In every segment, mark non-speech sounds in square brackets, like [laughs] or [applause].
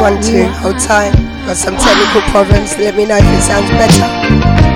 one, two, hold tight. Got some technical problems, let me know if it sounds better.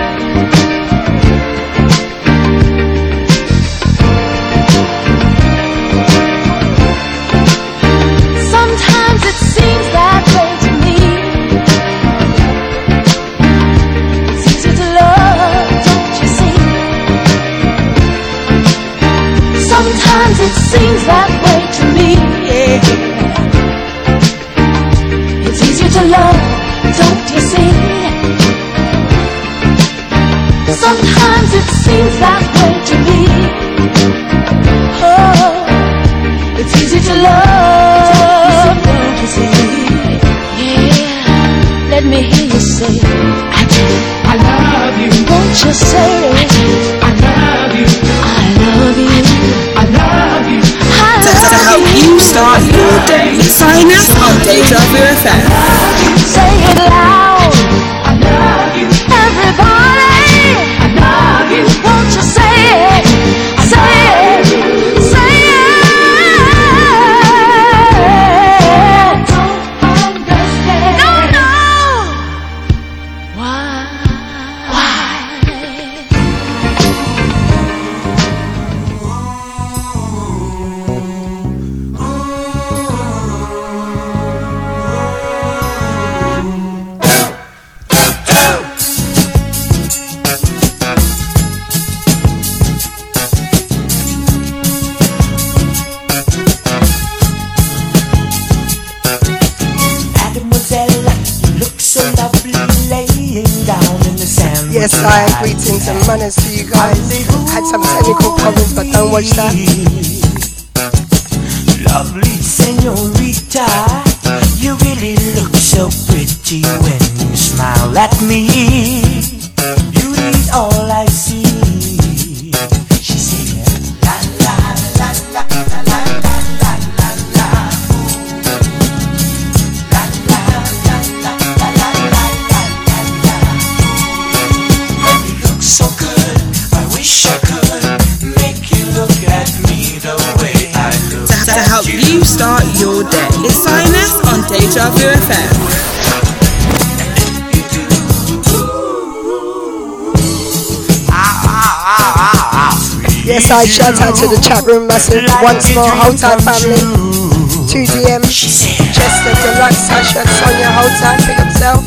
To the chat room massive once more, whole time family. 2 DM, Chester, Deluxe, Sasha, Sonia, whole time, pick up self.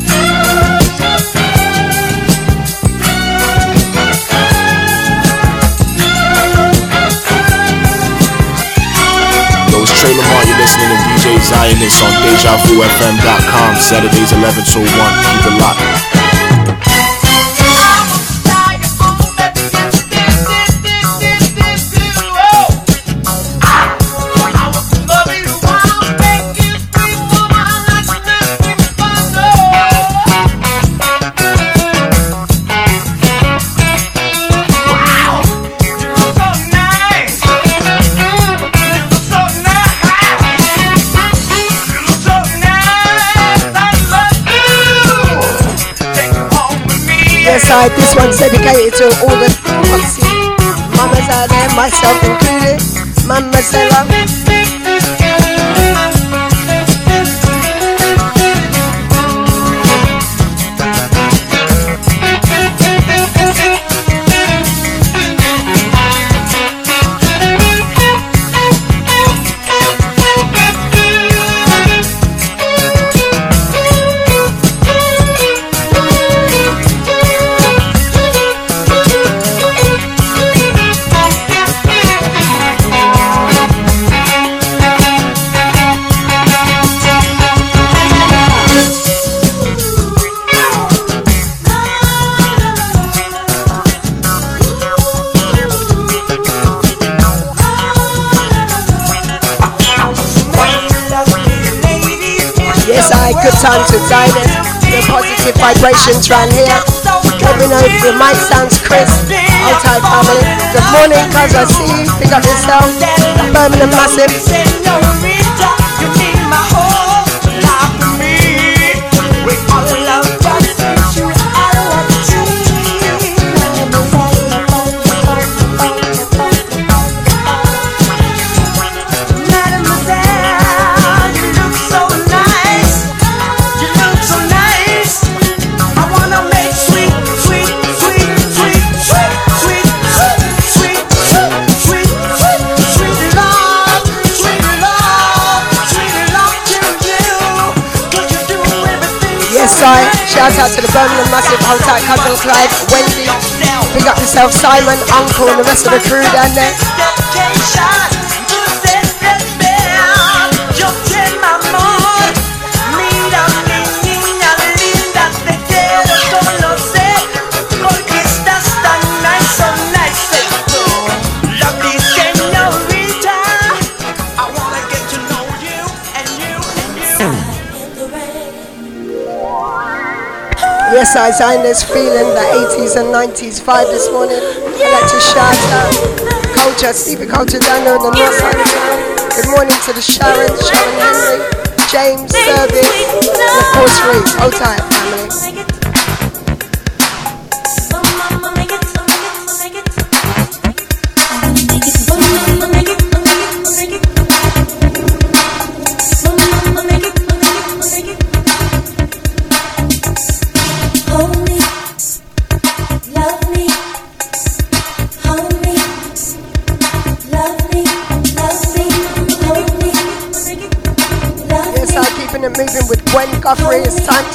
Yo, it's Trey Lamar. You're listening to DJ Xioness on DejaVuFM.com. Saturdays 11 to 1. Keep it locked. I, this one's dedicated to all the mamas out there, myself included. Mama Stella. Time to it. The positive vibrations round here. Know if the mic sounds crisp. Outside family. Good morning, cuz I see. Pick up yourself. Birmingham Massive. Yes, Shout out to the Birmingham Massive, hold tight, cousin Clive, Wendy. Big up yourself, Simon, Uncle, and the rest of the crew down there. Yes, I this feeling the 80s and 90s vibe this morning. I'd like to shout out Culture, Stevie Culture down there on the north side of town. Good morning to the Sharon, Sharon Henry, James Service, and of course. Hold tight,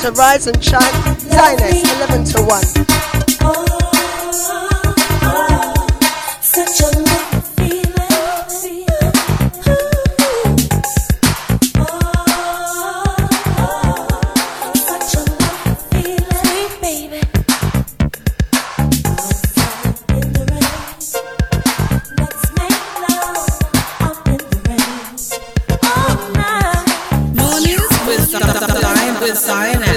to rise and shine. Xioness, 11 to 1. Such a look feeling. Oh such a look, feel like it's up in the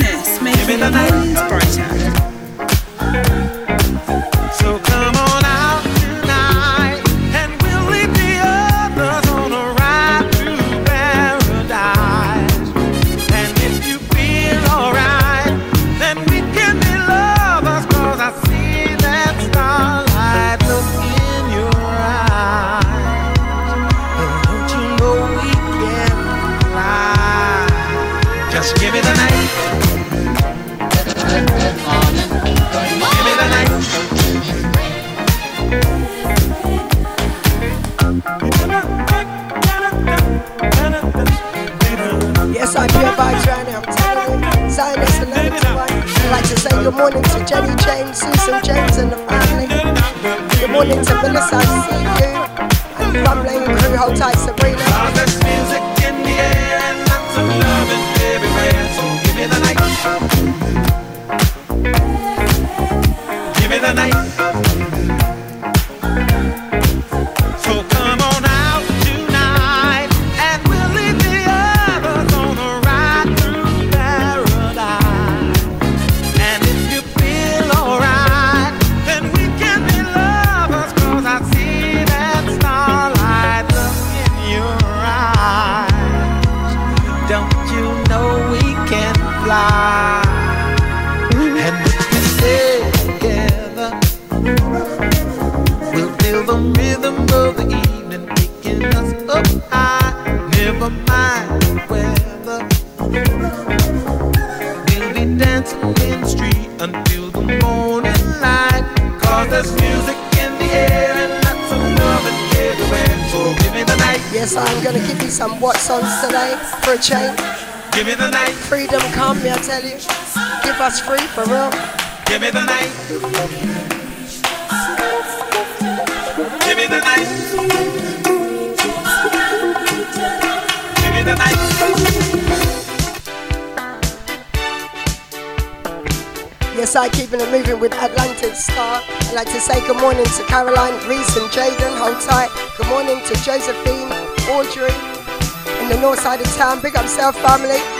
Xioness, making mornings brighter. Josephine, Audrey, in the north side of town. Big up Self family.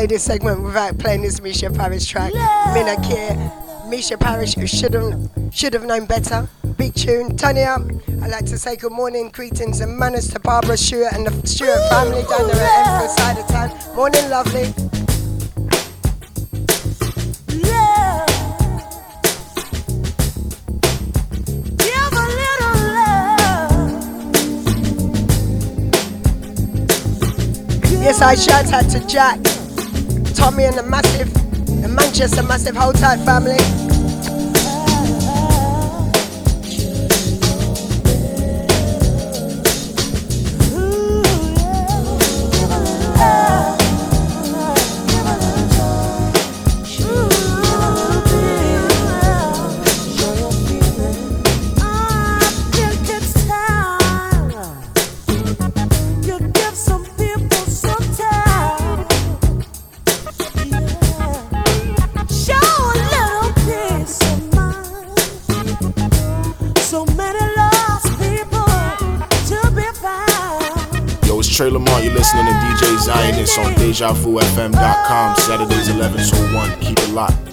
play this segment without playing this Misha Parish track. Yeah. Mina Kier, Misha Parish should have should have known better. Big tune, Tanya. I'd like to say good morning, greetings and manners to Barbara Stewart and the Stewart Ooh, family down there yeah. at Enfield side of town. Morning, lovely. Yes, I shout out to Jack. Tommy and the massive, the Manchester massive, hold tight family. DejaVuFM.com, Saturdays 11 to 1. Keep it locked.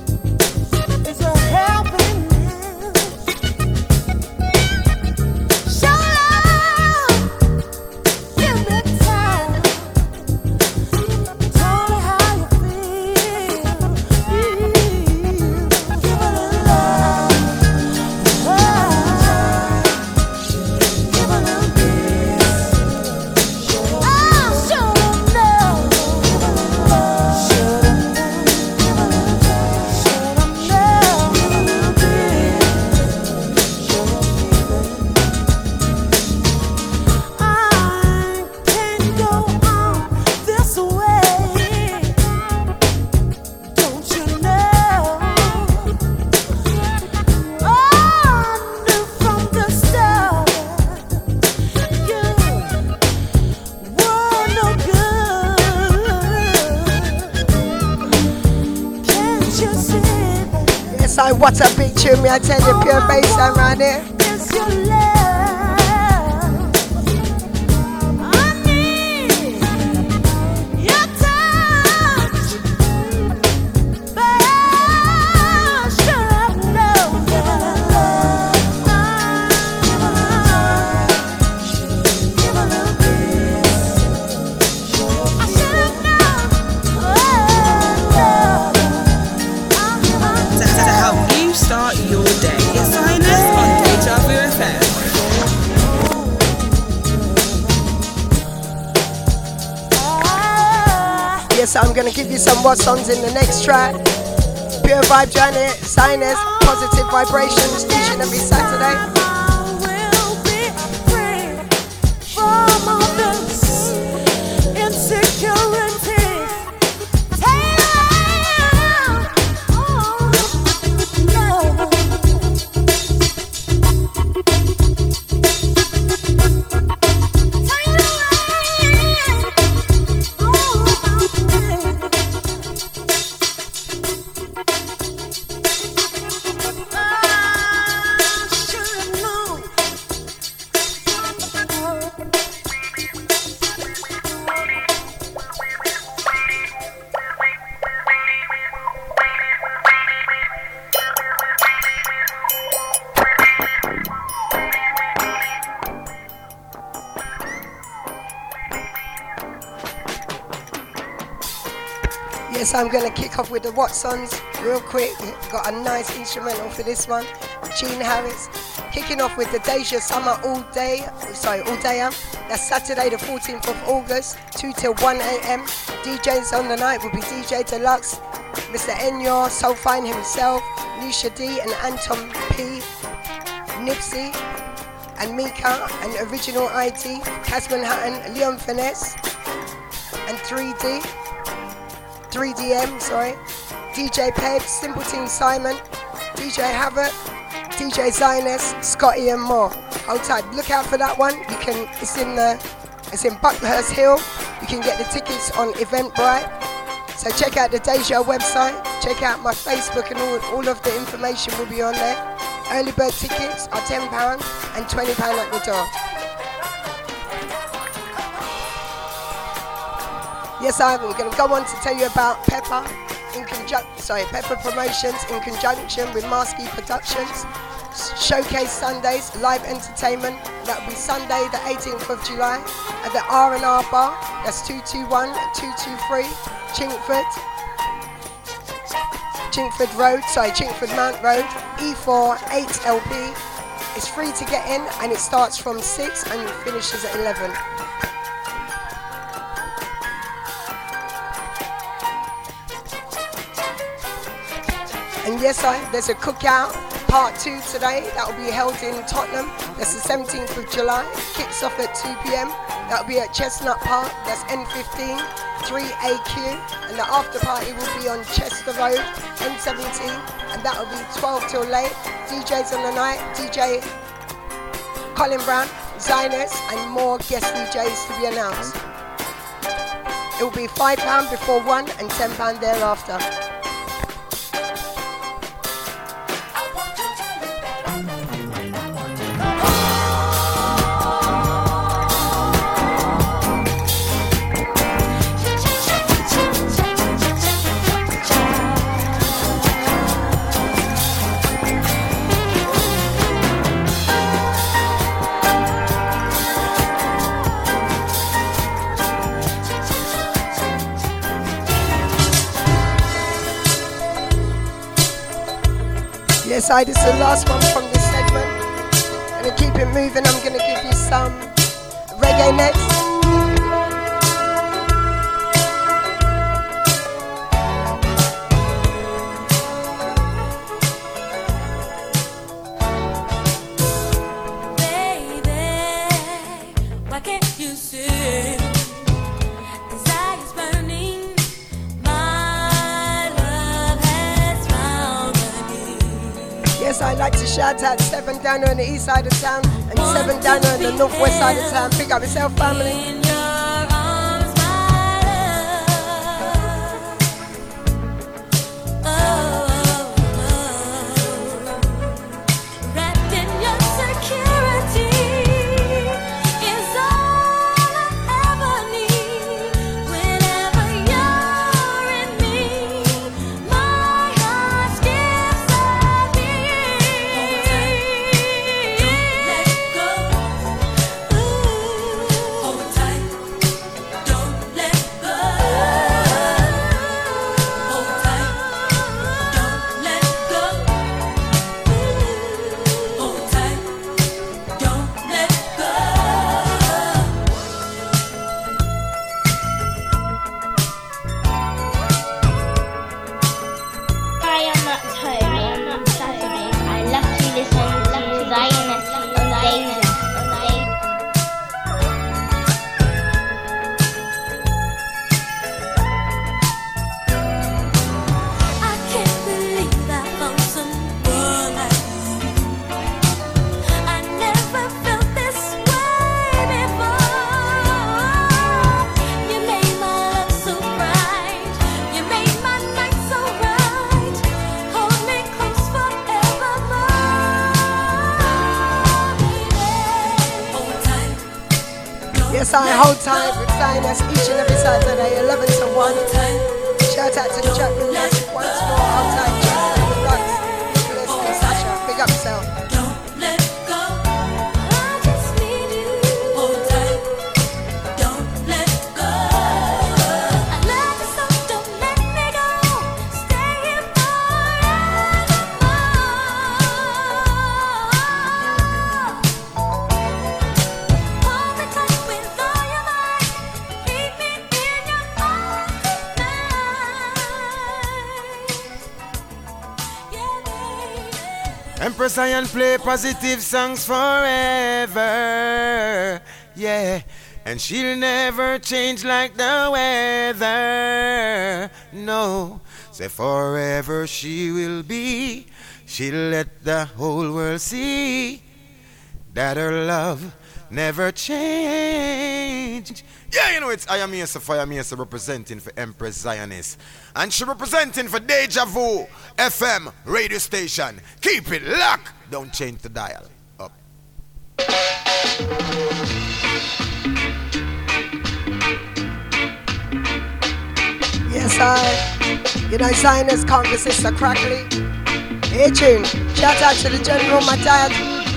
What's a big tune? Me, I tell you, pure bass around here. Gonna give you some what songs in the next track. Pure vibe Janet, sinus, positive vibrations each and every Saturday. I'm gonna kick off with the Watsons real quick. Got a nice instrumental for this one. Gene Harris. Kicking off with the Deja Summer All Day, sorry, All Day That's Saturday the 14th of August, 2 till 1 a.m. DJs on the night will be DJ Deluxe, Mr. Enyor, Soul Fine himself, Nisha D and Anton P, Nipsey and Mika and Original IT, Casman Hatton, Leon Finesse and 3D. 3DM, sorry, DJ Peb, Simple Team Simon, DJ Havoc, DJ Xioness, Scotty and more. Hold tight, look out for that one. You can, it's in the, it's in Buckhurst Hill. You can get the tickets on Eventbrite. So check out the Deja website, check out my Facebook and all, all of the information will be on there. Early bird tickets are £10 and £20 at the door. Yes, I'm going to go on to tell you about Pepper in conjunction, sorry, Pepper Promotions in conjunction with Marsky Productions. Showcase Sundays, live entertainment. That will be Sunday, the 18th of July, at the R&R Bar. That's 221 223 Chingford. Chingford Road, sorry, Chingford Mount Road, E E4 8LP. It's free to get in and it starts from 6 and finishes at 11. And yes, I, there's a cookout part two today that will be held in Tottenham. That's the 17th of July. Kicks off at 2 p.m. That will be at Chestnut Park. That's N15 3AQ. And the after party will be on Chester Road, N17. And that will be 12 till late. DJs on the night. DJ Colin Brown, Xioness, and more guest DJs to be announced. It will be £5 before 1 and £10 thereafter. Yes, I, this is the last one from this segment. And to keep it moving, I'm to give you some reggae next. Seven down on the east side of town and seven down on the northwest side of town. Pick up yourself, family. Baby. Empress Zion play positive songs forever. Yeah. And she'll never change like the weather. No. Say forever she will be. She'll let the whole world see that her love never change. Yeah, you know it's I am Mesa Fire Mesa representing for Empress Xioness. And she representing for Deja Vu FM radio station. Keep it locked. Don't change the dial. Up. Yes, I. You know, Sinus can't resist a crackly. Hey, tune. Shout out to the general, my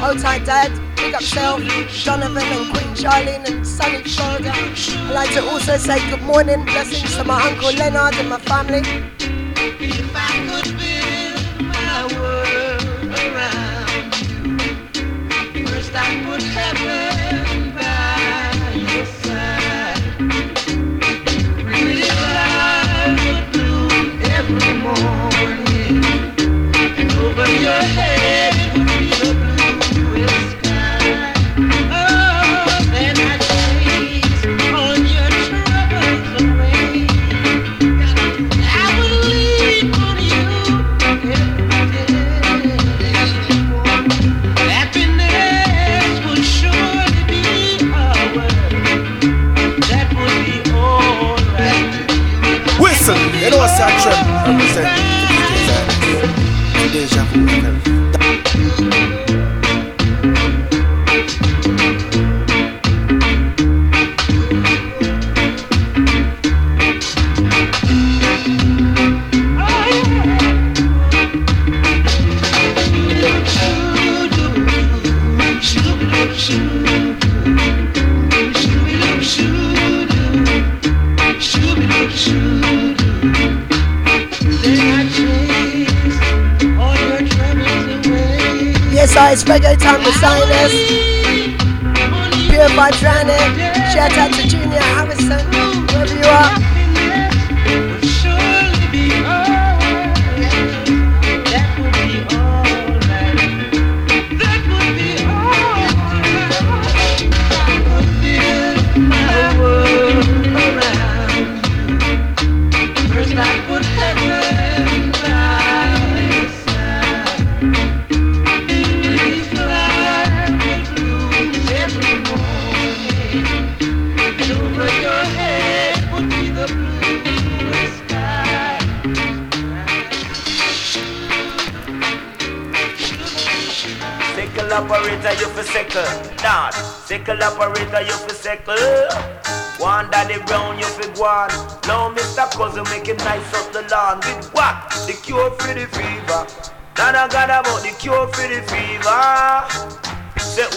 Hold tight, dad. Big up self, Donovan and Queen Charlene and Sunny Florida. I'd like to also say good morning, blessings to my uncle Leonard and my family. If I could build my world around you, first I put heaven by your side. Pretty flowers would bloom every morning, and over your head you know Yes, I. It's reggae time with Xioness. Round it. Shout out to Junior Harrison, wherever you are. Sickle. Not sickle operator, you for sickle. One daddy brown, you for guan. Now Mr. Cousin make him nice up the lawn. With what? The cure for the fever. Nana got about the cure for the fever.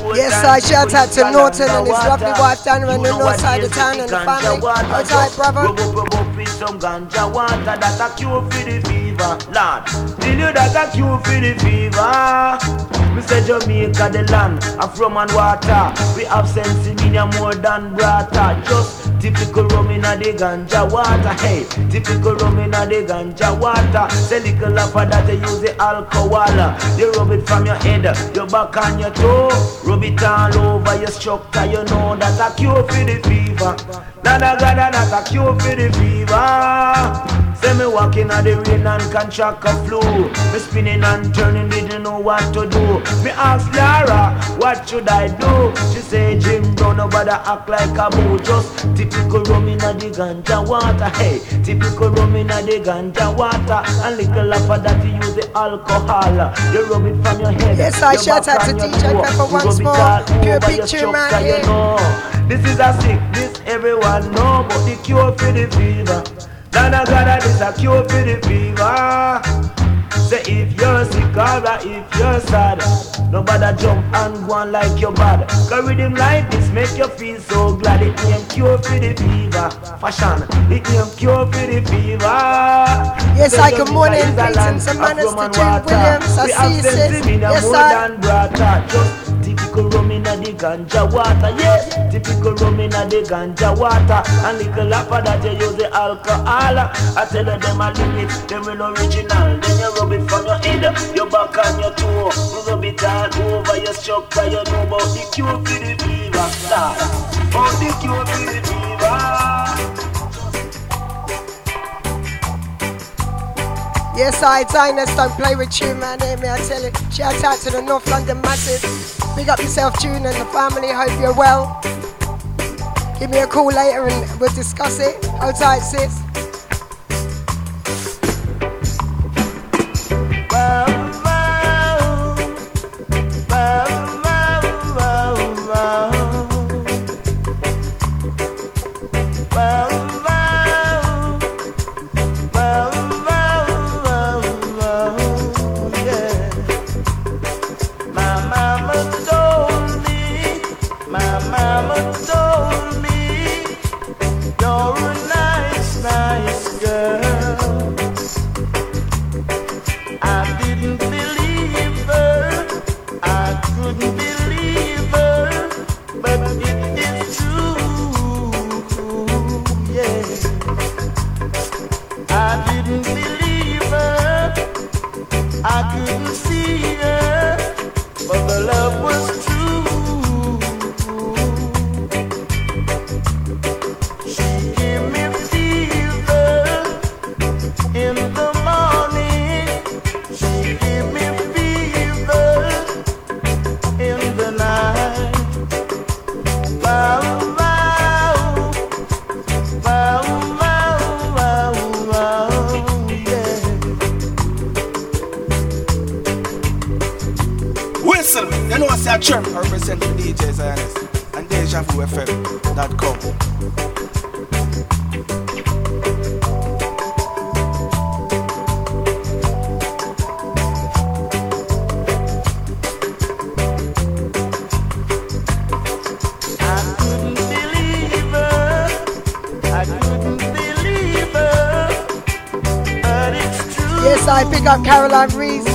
Oh, yes, I shout out to Norton and his lovely wife Dana on You the north side of town and the family. Hold brother. Rub up, rub up with some ganja water that a cure for the fever. Lord, tell you that a cure for the fever. We say Jamaica the land of rum and water. We have sense in more than brata. Just typical rum in the ganja water. Hey, typical rum in the ganja water. Say little of that you use the alcohol. You rub it from your head, your back and your toe. Rub it all over your structure. You know that a cure for the fever. Nada gada that a cure for the fever. Say me walking on the rain and can contract a flu. Me spinning and turning, didn't know what to do. Me ask Lara, what should I do? She say, Jim, don't nobody act like a boo. Just typical rum in the ganja water. Hey, typical rum in the ganja water. And little of that you use the alcohol. You rub it from your head. Yes, I shout out to DJ. Pepper You rub once it more. all Pure over your tune man you know. This is a sickness everyone know, but the cure for the fever. Donna Gada, this a cure for the fever. Say if you're sick or if you're sad, nobody jump and go on like your bad. Cause rhythm like this make you feel so glad. It name cure for the fever. Fashion, it name cure for the fever. Yes, I good morning, nigga is a greetings and of manners to water. Williams. I see you, sis. Yes, more I. Just typical rum in the ganja water. Yeah, typical rum in the ganja water. And little after that you use the alcohol. I tell them a lyrics, them real original. Then you rub it from your head, your back and your toe. You rub it all over your structure. You know about the cure for the fever. Nah, about the cure for the fever. Yes, I, Diners don't play with you, man. Hear me, I tell you. Shout out to the North London Massive. Big up yourself, June, and the family. Hope you're well. Give me a call later and we'll discuss it. Hold tight, sis. Big up Caroline Reese.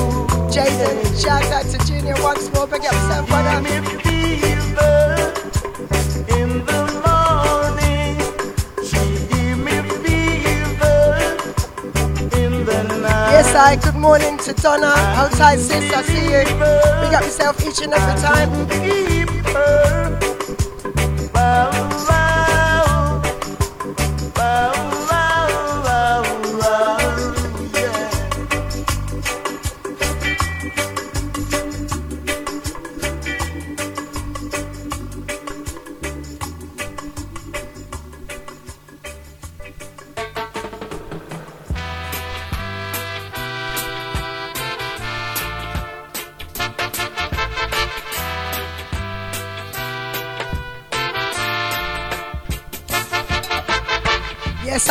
Jaden, shout out to Junior once more. Big up yourself, brother. Fever in the morning. She gave me fever in the night. Yes, I good morning to Donna. Hold tight, sis. I see you. Big up yourself each and every time.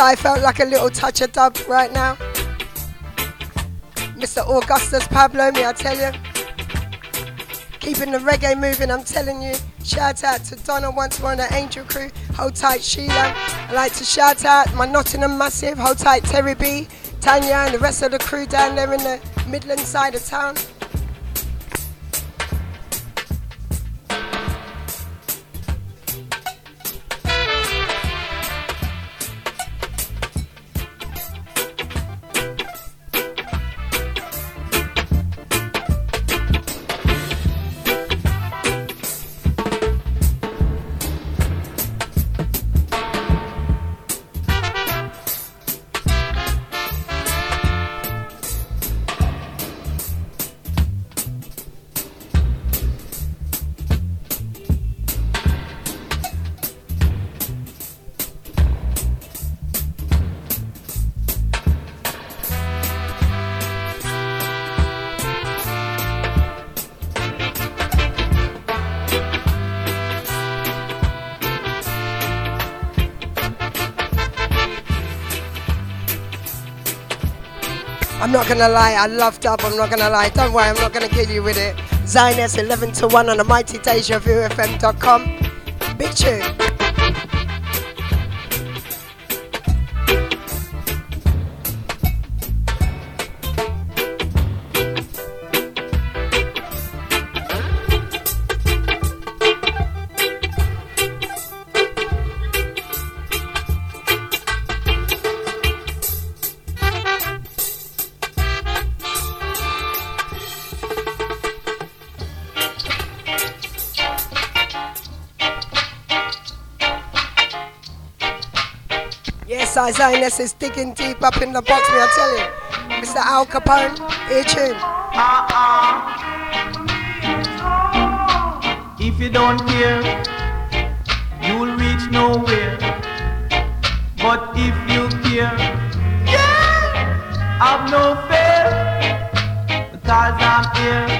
I felt like a little touch of dub right now. Mr. Augustus Pablo, me I tell you. Keeping the reggae moving, I'm telling you. Shout out to Donna once more the Angel Crew. Hold tight, Sheila. I'd like to shout out my Nottingham Massive. Hold tight, Terry B, Tanya, and the rest of the crew down there in the Midland side of town. Not gonna lie, I love dub, I'm not gonna lie. Don't worry, I'm not gonna kill you with it. Xioness 11 to 1 on the mighty DejaVuFM.com. Big tune. I Xioness is digging deep up in the box, me I tell you. Mr. Al Capone, ear tune. Uh-uh. If you don't care, you'll reach nowhere. But if you care, yeah, I've no fear, because I'm here.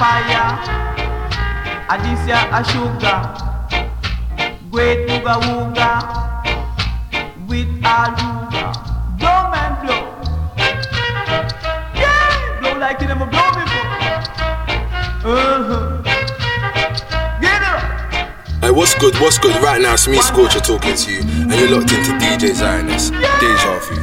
This ya a fire, a this ya a sugar. Great wooga with a ruga. Blow man blow. Yeah, blow like you never blow before. Uh-huh. Hey, what's good? What's good? Right now, it's me, Scorcher, talking to you, and you're locked into DJ Xioness. Deja Vu.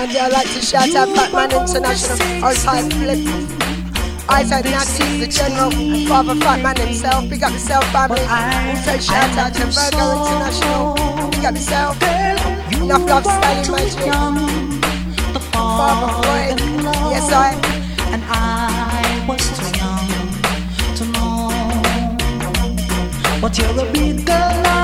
Randy. I like to shout out Batman International, outside Flip. Isaac Natty, the General, and Father Fatman himself. We Big up yourself, family. Also shout out to Virgo International. Big up yourself. Enough love, Stanley Magic. Father Floyd. Yes, I. And I was too young to know. But you're a big girl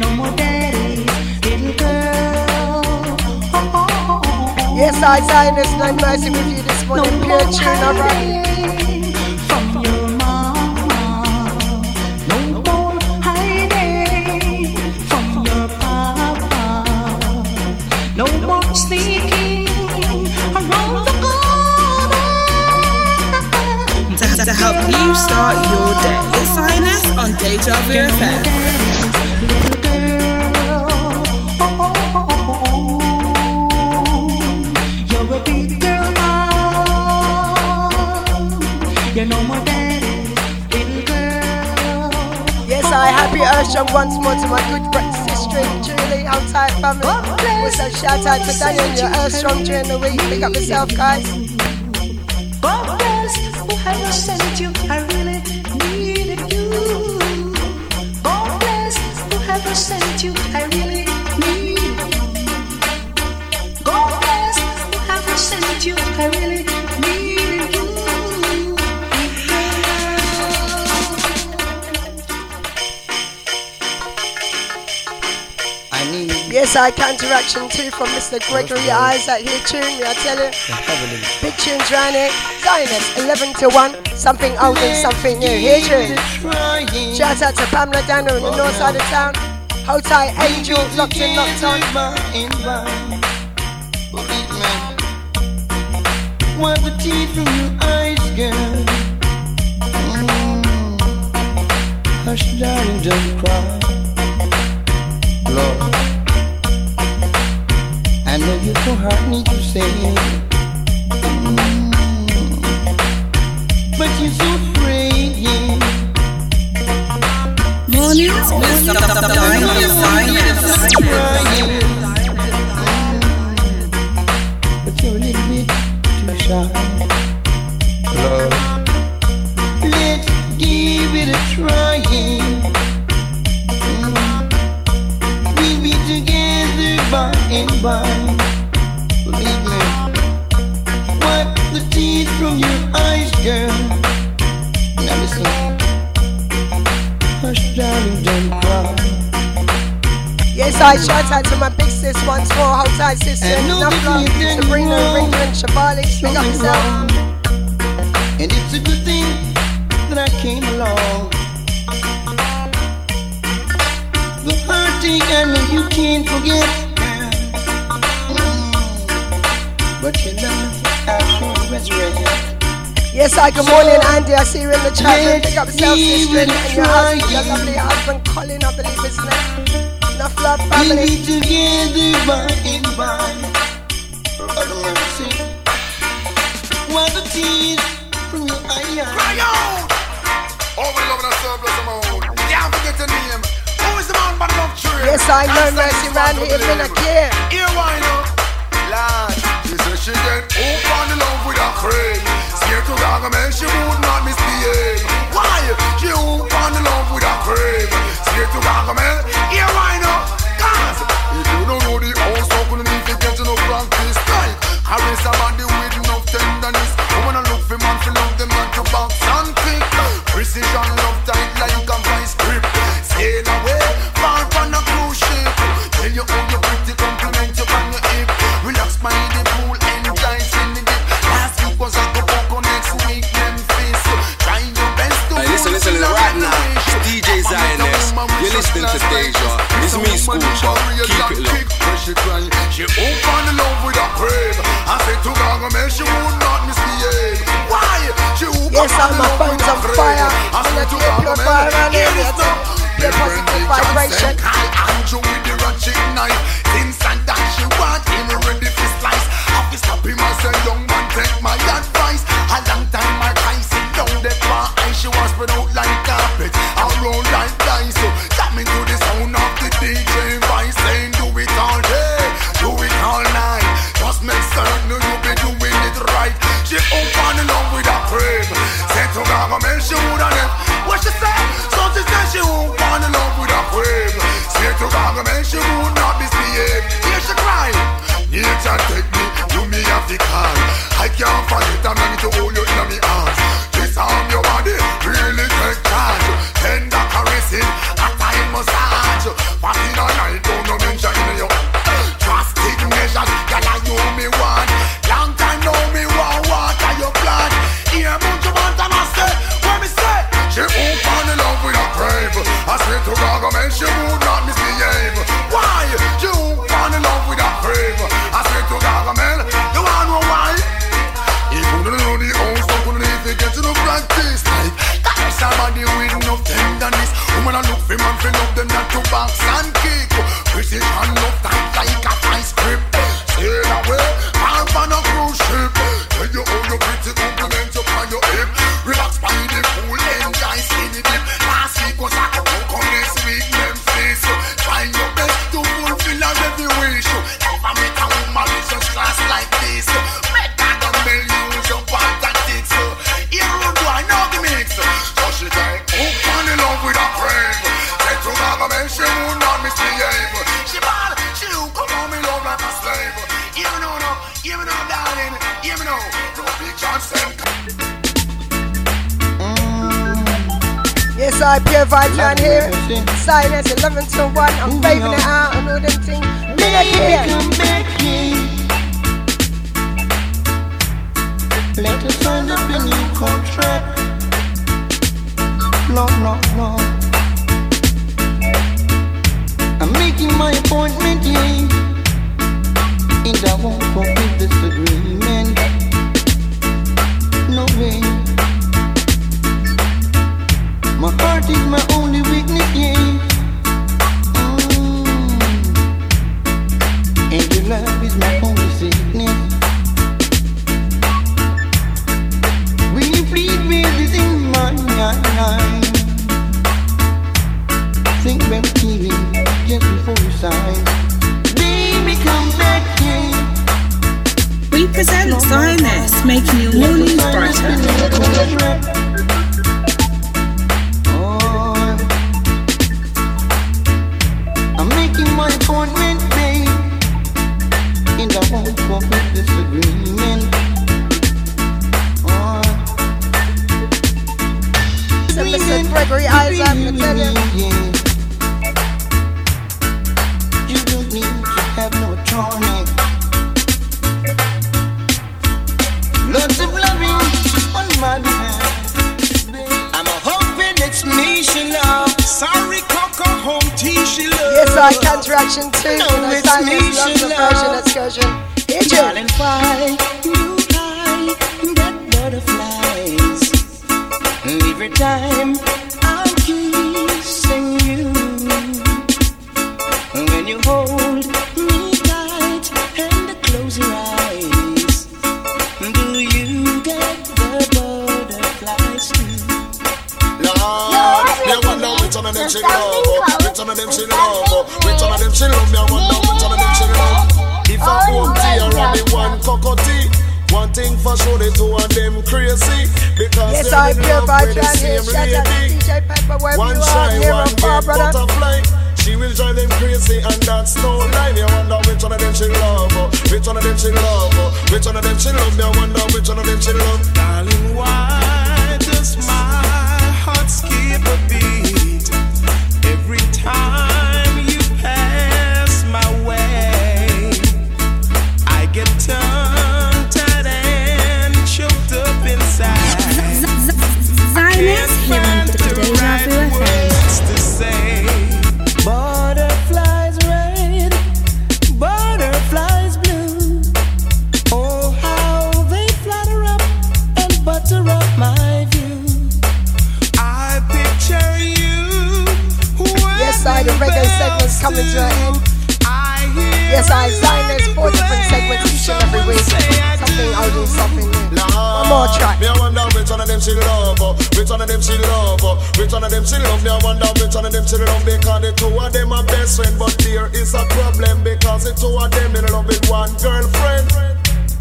no more daddy, little girl. Oh, oh, oh, oh. Yes, I, Xioness, no mercy with you this morning. Pure tune, alright. From your mama, no more hiding from your papa, no more sneaking around the corner. To, to help you start your day. It's Xioness on Deja Vu FM. I happy Earthstrong once more to my good friend sister Julie, outside family. Also shout out to Daniel, your Earthstrong during the week. Pick up yourself, guys. I need. Yes, I counteraction too from Mr. Gregory Isaac here. Tune me, I tell you. Big tunes round here. Xioness, 11 to 1. Something old and something new. Here, tune. Shout out to Pamela Daniel in the north side of town. Hold tight, Angel, locked in, locked on. Wipe the from your eyes, girl. Mm. Hush, darling, don't cry. Lord. know you so hard me to say. Mm. But you're so afraid, yeah. Mornings with the finest. Crying. But you're a little bit too shy. Love. By. Believe me. Wipe the tears from your eyes, girl. Now listen. Hush, darling, don't cry. Yes, I shout out to my big sis once more. Hold tight, sister. And Enough love. Sabrina. Ringo, and Shavali. Big up yourself. And it's a good thing that I came along. The heartache I know you can't forget. But your love, I sure resurrect. Yes, I. Good morning, Andy. I see you in the chat. room. Big up yourself, Let's sister. And your a husband, your lovely husband, Colin, I believe, isn't it? Enough love, We'll be together by and by. Lord of mercy. While the tears from your eyes. Cry out! Oh, we love and surplus amount. Can't forget the name. Who is the man but love tree? Yes, I know Can't mercy stand round this here, man been a blame. care. Here, why not? She said she get hope on love with a crane. Scared to rock a man, she would not misbehave. Why? She hope on love with a crane. Scared to rock a man. Here, why not? Cause if you don't know the how could you if you get to no practice? Like, caress a body with enough tenderness. I look for man, for love them not to box and kick. Precision, love tight like a vice grip. Sail away, listening to Deja. It's me, Scorcher. Keep it low. She cry, she open the love with a crave. I said to Gaga, man, she would not misbehave. Why? She open Yes, the love with a crave. fire. I I'm said to keep your Gaga, fire man, around here here. is no. Be a positive vibration. Hi, Andrew with the ratchet knife. Inside that she want him ready for slice. Have to stop him and say, young man, take my advice. A long time I try sit down the bar and she was spread out like carpet. I roll like Say to Gaga, thing for sure the two of them crazy because Yes, they're I in pure love the here. same Shout out to lady. DJ Pepper, wherever One you are, shy, one or far, brother. butterfly. She will drive them crazy and that's no lie. Me a wonder which one of them she love, oh. which one of them she love, oh. which one of them she love. Me a wonder which one of them she love. Darling, why does my heart skip a beat coming to an end. Yes, I, Xioness, four different segments each and every week. Something old and something new. One more track. Me wonder which one of them she love, oh. which one of them she love, oh. which one of them she love. Me a wonder which one of them she love because the two of them are best friend, but there is a problem because the two of them in love with one girlfriend.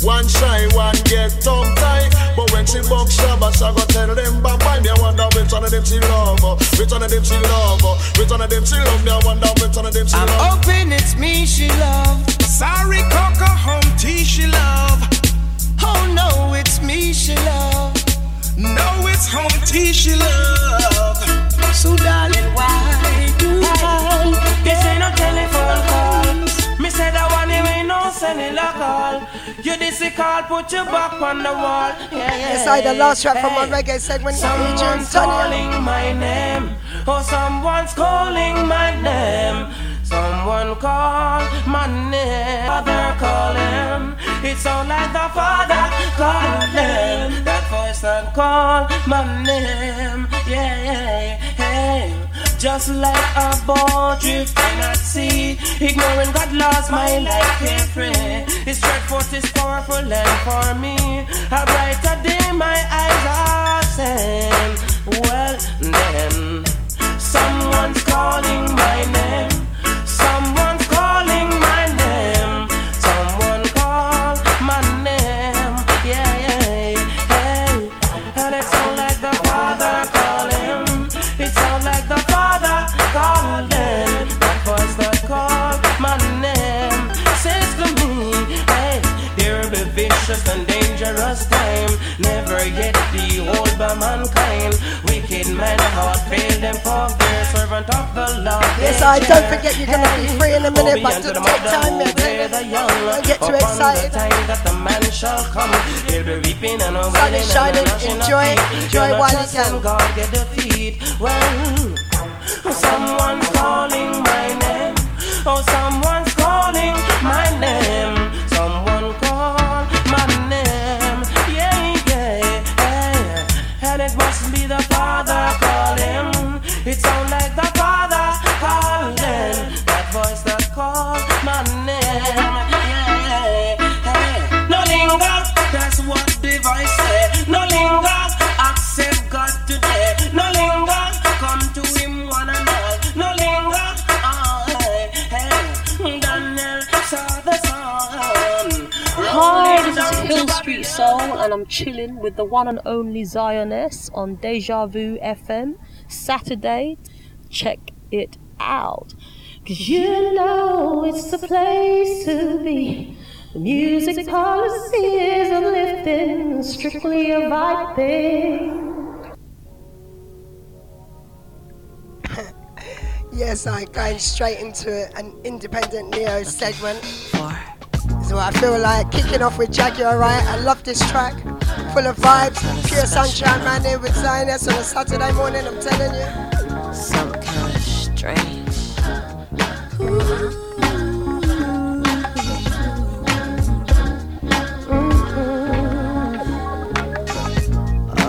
One shy, one get tongue tied. But when she buck shabba, she go tell them bye bye. Me a wonder which one of them she love, oh. which one of them she love, oh. which one of them she love. Me a wonder which one of them she I'm love. hoping it's me she love. Sorry, Coco, home tea she love. Oh no, it's me she love. No, it's home tea she love. So darling, why do I? This ain't no him no cellular call. You this call, put your back on the wall. Yeah, yeah. Yes, I, the last track from my reggae segment. Someone's calling my name. Oh, someone's calling my name. Someone call my name. Father call him. It sound like the father calling. That voice that call my name. Yeah, yeah, yeah. Just like a boat drifting at sea, ignoring God laws, my life carefree. His stretch forth is powerful and for me, a brighter day my eyes are seeing. Well then, someone's calling my name. Never yet behold by mankind. Wicked men heart fail them for fear. Servant of the Lord. Yes, I don't forget you're gonna be free in a minute, but just take time. Don't get too excited. The time that the man shall come, he'll be reaping and Sun is shining. and Enjoy. Enjoy while you can. God get defeat. Well, someone's calling my name. Oh, someone's calling my and I'm chilling with the one and only Xioness on Deja Vu FM Saturday. Check it out. Cause you know it's the place to be. The music policy is uplifting, strictly a vibe thing. [laughs] Yes, I going straight into an independent Neo segment. So I feel like kicking off with Jaguar Wright. I love this track, full of vibes, pure sunshine, man. Here with Xioness on a Saturday morning. I'm telling you. Some kind of strange.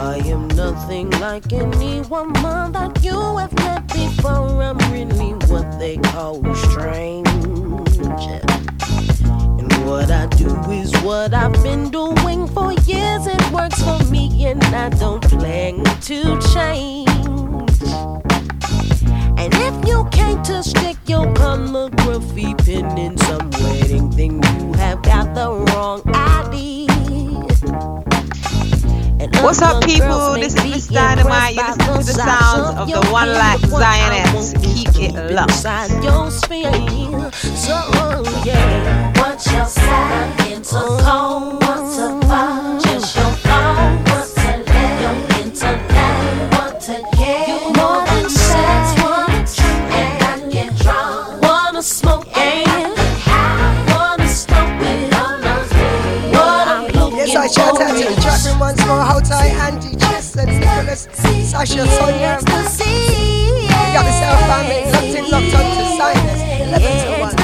I am nothing like any woman that you have met before. I'm really what they call strange. What I do is what I've been doing for years. It works for me, and I don't plan to change. And if you can't to stick your calligraphy pen in some wedding, then you have got the wrong idea. What's up, people? This is Miss Dynamite. You impressed by listen to the sounds of the one but Xioness. Keep it locked. inside your sphere. So yeah, What's your side? Into cold, what's a tight, Andy, Chester, Nicholas, Sasha, Sonia. You got family locked in, locked on to Xioness. 11 to 1.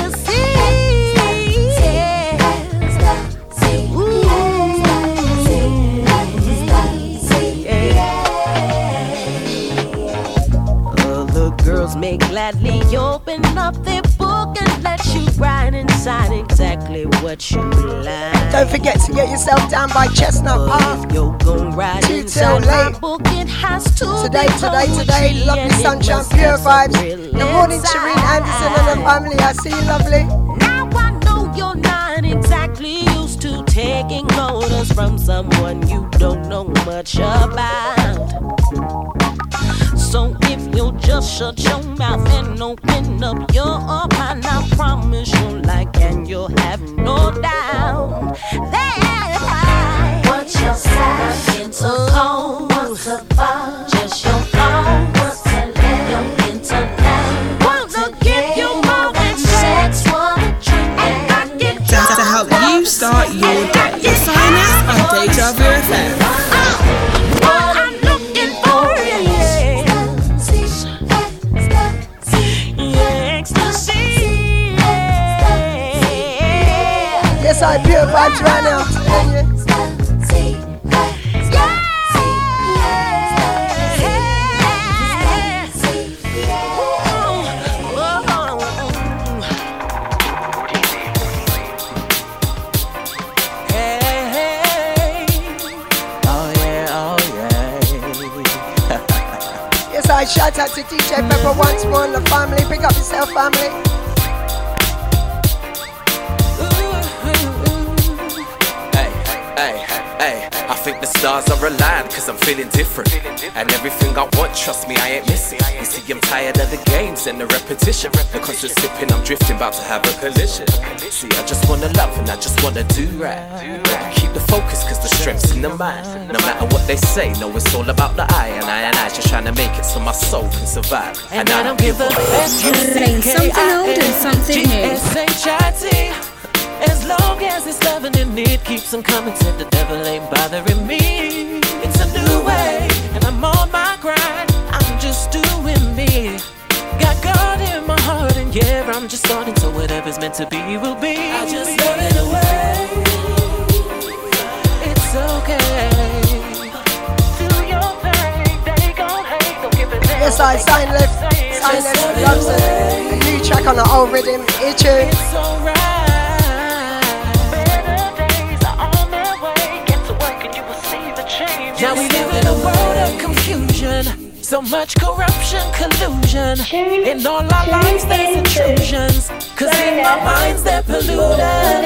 May gladly open up their book and let you write inside exactly what you like. Don't forget to get yourself down by Chestnut Park. You're gon' write Two till late. book. It has to Today, today, today, lovely sunshine, pure vibes. real Good morning, Shireen Anderson and the family. I see you, lovely. Now I know you're not exactly used to taking orders from someone you don't know much about. So if you'll just shut your mouth and open up your mind, I promise you'll like and you'll have no doubt that What's your side? Into cold, what's a fire? Just your phone, what's a let? Your intellect, what to get? You more than sex, wanna drink and I get To, to help you start your day. Sign us on Deja I pure vibes right now. I'm telling you. Yes, I shout out to DJ Pepper once more and the family. Pick up yourself, family. Think the stars are aligned cause I'm feeling different. And everything I want, trust me, I ain't missing. You see, I'm tired of the games and the repetition. The constant sipping, I'm drifting, about to have a collision. See, I just wanna love and I just wanna do right. Keep the focus cause the strength's in the mind. No matter what they say, no, it's all about the eye. And I and I just trying to make it so my soul can survive. And, I don't give a Playing something old and something new. S-H-I-T As long as it's loving and it keeps on coming Said the devil ain't bothering me It's a new way And I'm on my grind I'm just doing me Got God in my heart and yeah I'm just starting So whatever's meant to be will be I just love it away It's okay Do your thing They gon' hate Don't give a Yes, I sign left. Sign left. Loves it. A new track on the old rhythm. Ear tune. Now a world of confusion. So much corruption, collusion. In all our lives, there's intrusions. Cause in my minds, they're polluted.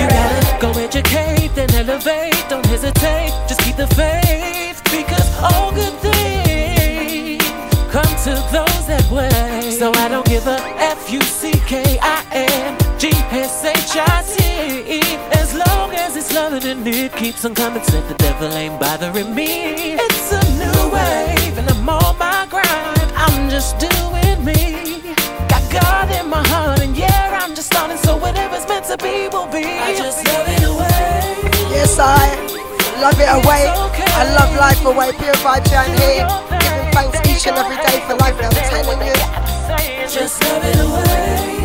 You gotta go educate, then elevate. don't hesitate, just keep the faith. Because all good things come to those that wait. So I don't give a F U C K I N G S H I T. As long as it's loving and it keeps on coming, said the devil ain't bothering me. It's a new wave, and I'm on my grind. I'm just doing me. Got God in my heart, and yeah, I'm just starting. So whatever's meant to be will be. I just love it away. Yes, I love it away. I love life away. Pure vibes down here. Giving thanks each and every day for life. I'm telling you. Just love it away.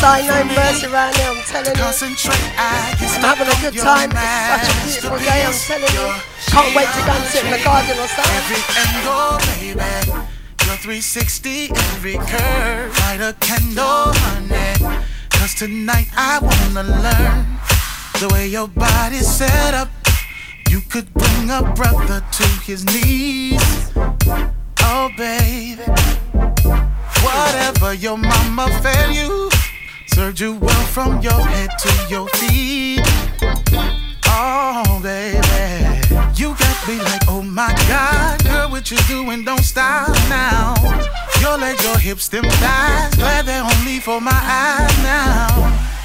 Hard. Yes, mercy around here. I'm telling you. I'm having a good time. It's such a beautiful day. I'm telling you. Can't wait to go and sit in the garden or something. Every angle, baby. Your 360, every curve. Light a candle, honey. Cause tonight I wanna learn the way your body's set up. You could bring a brother to his knees. Oh, baby. Whatever your mama fed you, served you well from your head to your feet. Oh, baby. You got me like, oh my God, girl, what you doing? Don't stop now. Your legs, your hips, them thighs, glad they're only for my eyes now.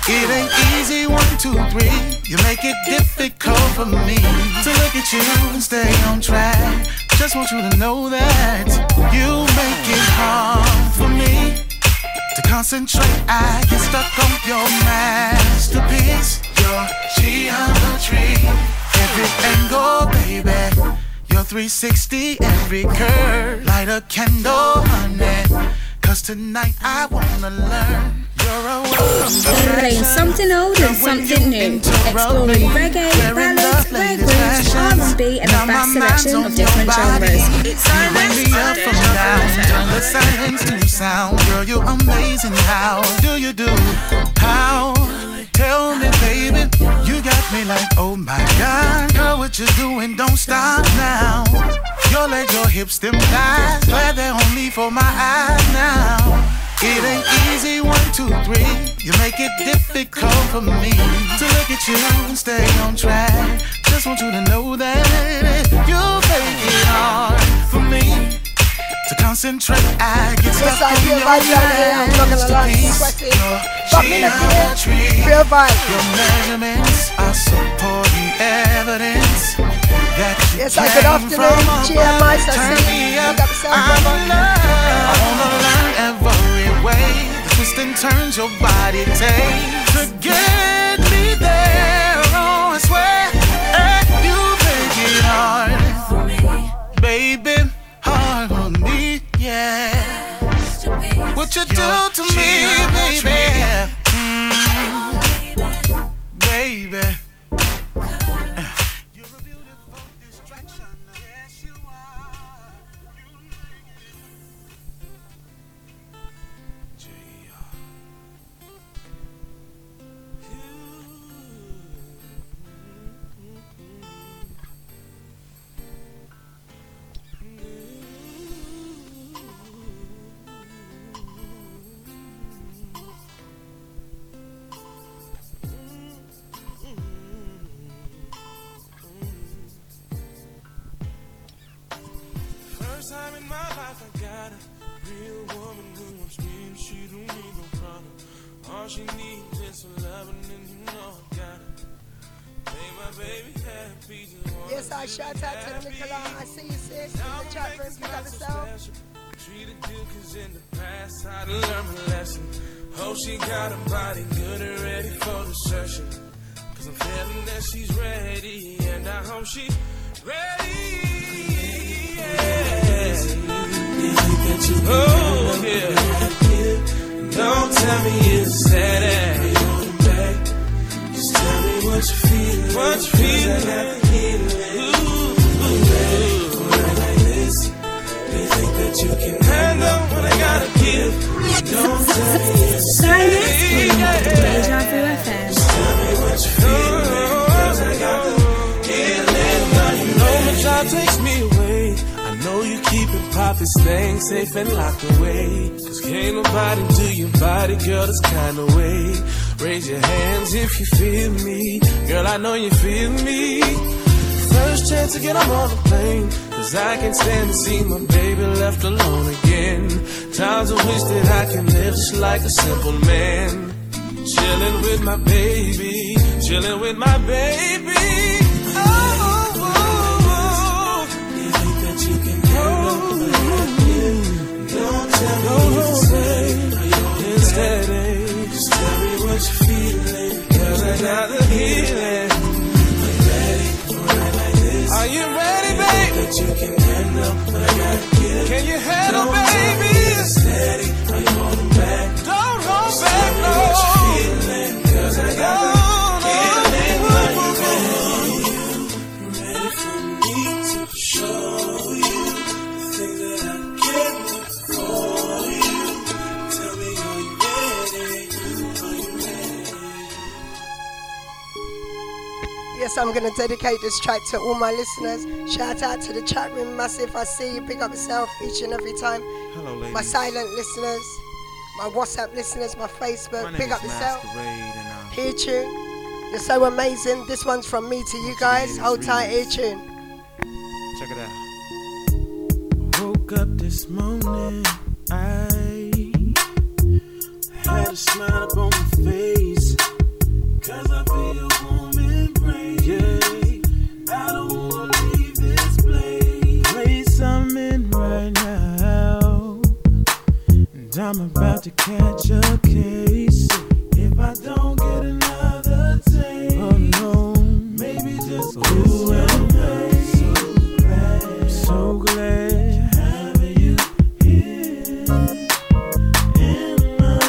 It ain't easy, one, two, three. You make it difficult for me to look at you and stay on track. Just want you to know that you make it hard for me to concentrate. I get stuck on your masterpiece, your geometry, every angle, baby. Your 360, every curve. Light a candle, honey. Cause tonight I wanna learn. You're a world Playing something old and something new. Exploring reggae, ballads, rare grooves, R&B and a vast selection of different genres. It's Wake me up from down, turn the silence to sound. Girl, you're amazing. How do you do? How? Tell me, baby, you got me like, oh my God, girl, what you doing? Don't stop now. Your legs, your hips, them thighs, glad they're only for my eyes now. It ain't easy, one, two, three. You make it difficult for me to look at you and stay on track. Just want you to know that you make it hard for me to concentrate. I get Yes, stuck I on feel your right. I'm not gonna lie, masterpiece. sweating. Your Fuck like geometry. Your measurements are supporting evidence Yes, I came good afternoon. from GMI, above. so Turn see. me Look up. up I brother. wanna learn. I every way. The twist and turns your body takes to get me there. Oh, I swear, eh, you make it hard, baby, hard on me, yeah. What you do to me, baby? Mm, baby. Yes, I shout out to Nicola. I see you, sis. In the chat room, pick up yourself. Treated you cause in the past I done learned my lesson. Hope she got a body good and ready for the session. Cause I'm feeling that she's ready and I hope she ready. Yeah. Oh, yeah. Don't tell me it's sad. What you feel. What you feeling? You think that you can handle what I gotta give? Don't tell me it's Deja. Tell me what you feel, cause I got the healing. Now you know my job takes me away. I know you keeping profits things safe and locked away. Cause can't nobody do your body, girl, this kind of way. Raise your hands if you feel me. Girl, I know you feel me. First chance to get on the plane. Cause I can't stand to see my baby left alone again. Times I wish that I can live just like a simple man. Chilling with my baby, chilling with my baby. The healing. I'm ready for it like this. Are you ready, babe? That you can handle what I gotta give. Can you handle, Don't baby? steady. Are you holding back? Don't hold back, no. what you're feeling. Cause I got Yes, I'm going to dedicate this track to all my listeners. Shout out to the chat room, massive. I see you. Pick up yourself each and every time. Hello, ladies. My silent listeners, my WhatsApp listeners, my Facebook. My name Pick is up yourself. Masquerade, and Hear tune. You're so amazing. This one's from me to you guys. Hold tight, ear tune. check it out. Woke up this morning, I had a smile up on my face. Cause I feel I'm about to catch a case. If I don't get another taste, oh no, maybe just Ooh, and I'm so glad to have you here in my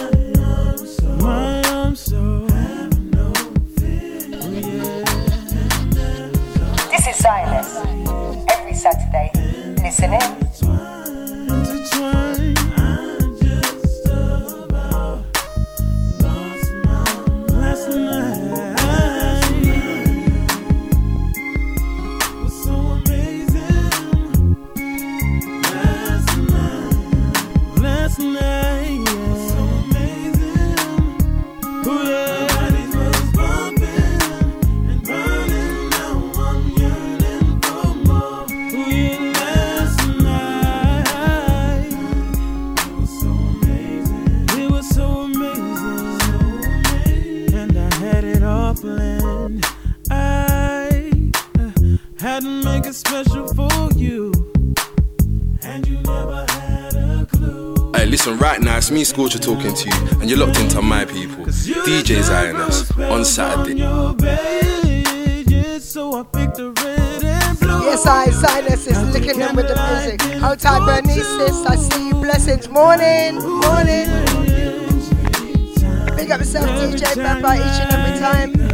arms. So my arms, so have no fear. Oh, This is Zionist. Every Saturday. Listen in. Make it special for you. And you never had a clue. Hey, listen, right now it's me, Scorcher, talking to you, and you're locked into my people, DJ Xioness, on Saturday. So I picked a red and blue. Yes, I, Xioness is licking them with the music. Hold tight, Bernice, sis. I see you. Blessings. Morning. Morning. Big up yourself, DJ Bamba, each and every time.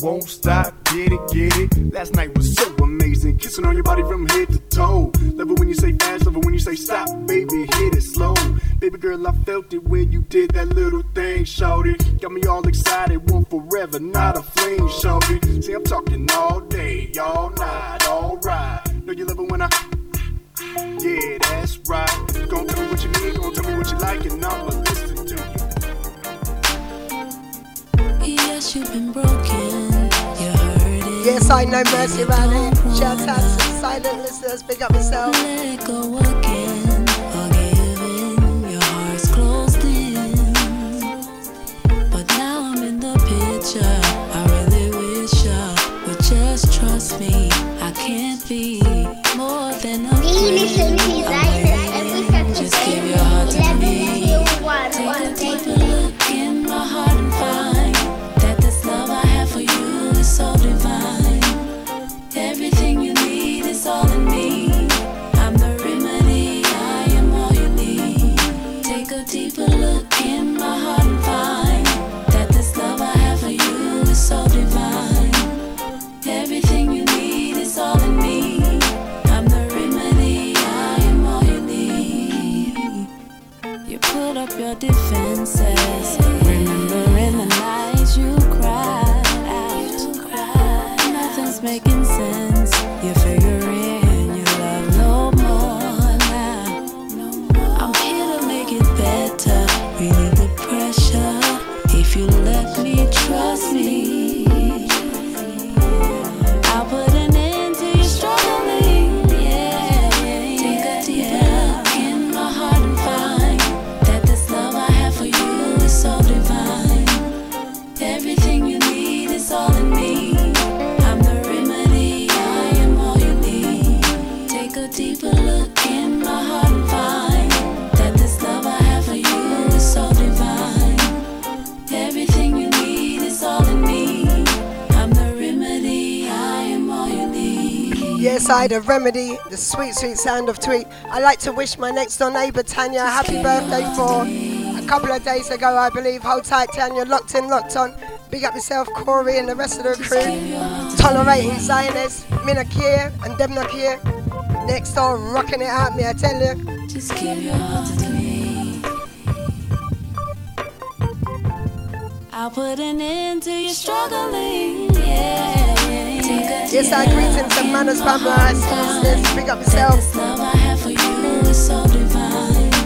won't stop. Get it, get it. Last night was so amazing. Kissing on your body from head to toe. Love it when you say fast, love it when you say stop. Baby, hit it slow. Baby girl, I felt it when you did that little thing, shouted. Got me all excited, one forever, not a flame, shouted. See, I'm talking Find no mercy around it. Shout out to silent listeners, Pick up yourself. Cider Remedy, the sweet, sweet sound of Tweet. I'd like to wish my next door neighbour Tanya a happy birthday for a couple of days ago, I believe. Hold tight, Tanya, locked in, locked on. Big up yourself, Corey, and the rest of the crew. Tolerating Xioness, Minakir and Debnakia. Next door, rocking it out, me, I tell you. Just give your heart to me. I'll put an end to your struggling, yeah. Yes, I greetings and manners from us. Big up yourself.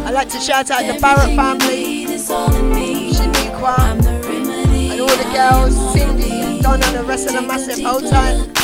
I like to shout out the Barrett family, Shaniqua, and all the girls, Cindy, Donna, and the rest of the massive whole time.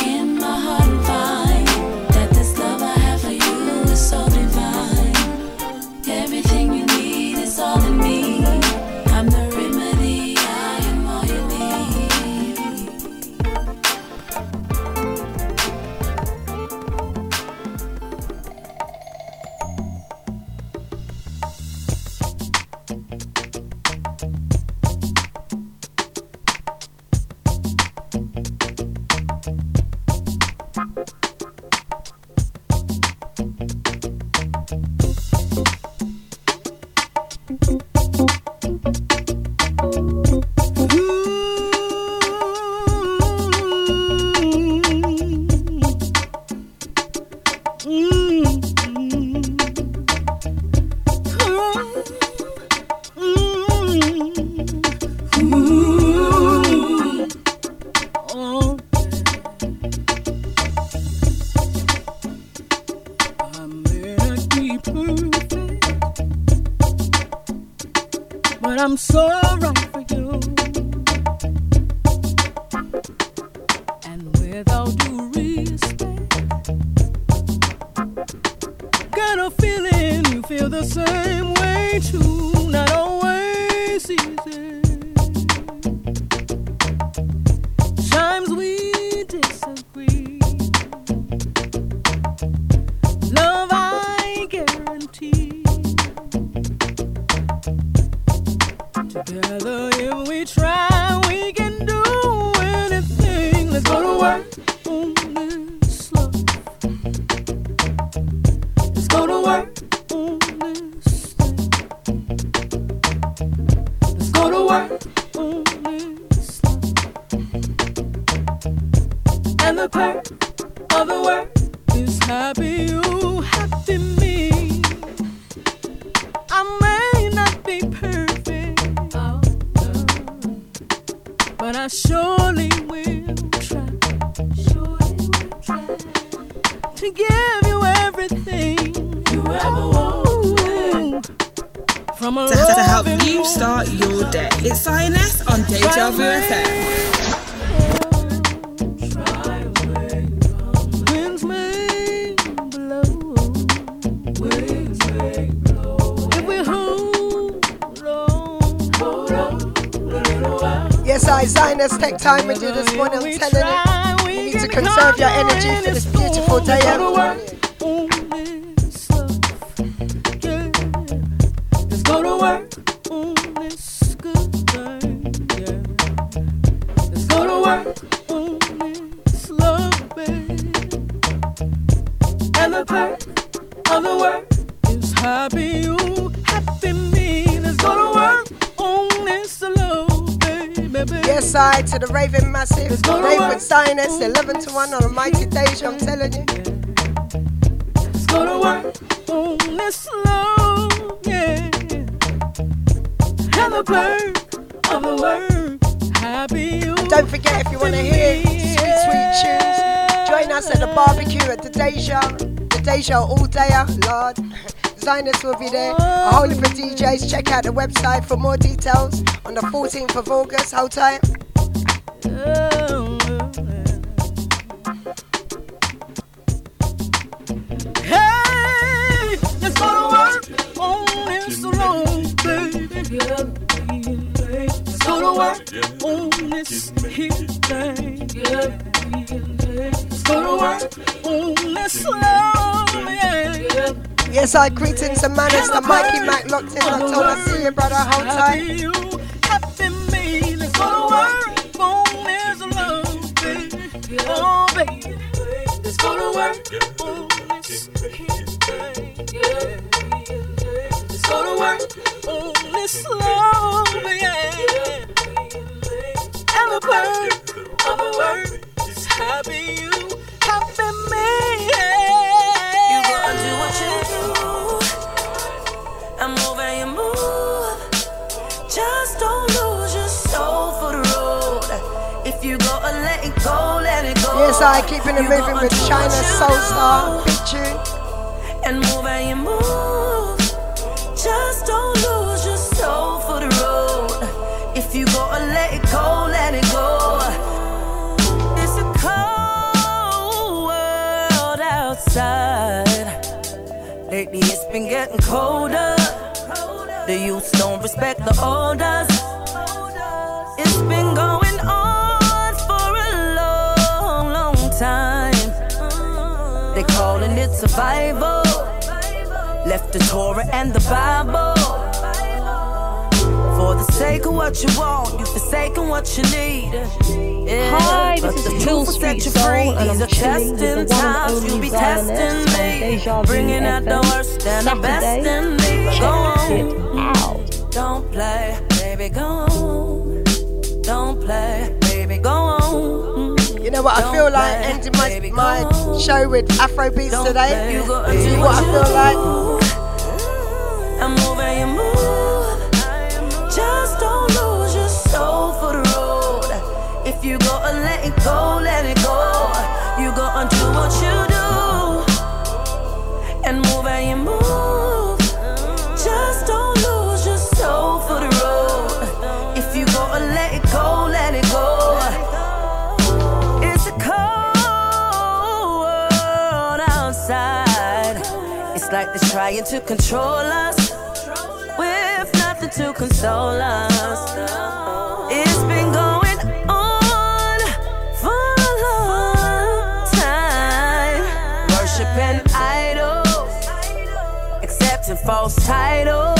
Xioness take time with you this morning. I'm telling you, you need to conserve your energy for this beautiful day. Xioness, 11 to 1 on a mighty Deja, I'm telling you. Oh, let's go to work on this love, yeah. And the perk of the work, happy you. Don't forget if you want to hear sweet, sweet tunes, join us at the barbecue at the Deja. The Deja all day, ah, Lord. [laughs] Xioness will be there. A whole heap of DJs. Check out the website for more details on the 14th of August. Hold tight. I greetings and manners to Mikey Mac locked in. I told I see you, brother. Hold tight. Been getting colder. The youths don't respect the elders. It's been going on for a long, long time. They calling it survival. Left the Torah and the Bible. For the sake of what you want, you forsaken what you need. Yeah, Hi, this the is truth Kill will set Street Soul, and I'm chilling with the testing one and. You'll only be Xioness testing on me. Deja Vu Bringing out the worst and the best in me. Go on. out. Don't play, baby, go on. Don't play, baby, go on. You know what I feel like ending my, my show with Afro beats today? You gotta See do what I feel like? and move and you move. Just don't lose your soul for the road. If you gotta let it go, let it go. You gotta do what you trying to control us with nothing to console us. It's been going on for a long time. Worshiping idols, accepting false titles.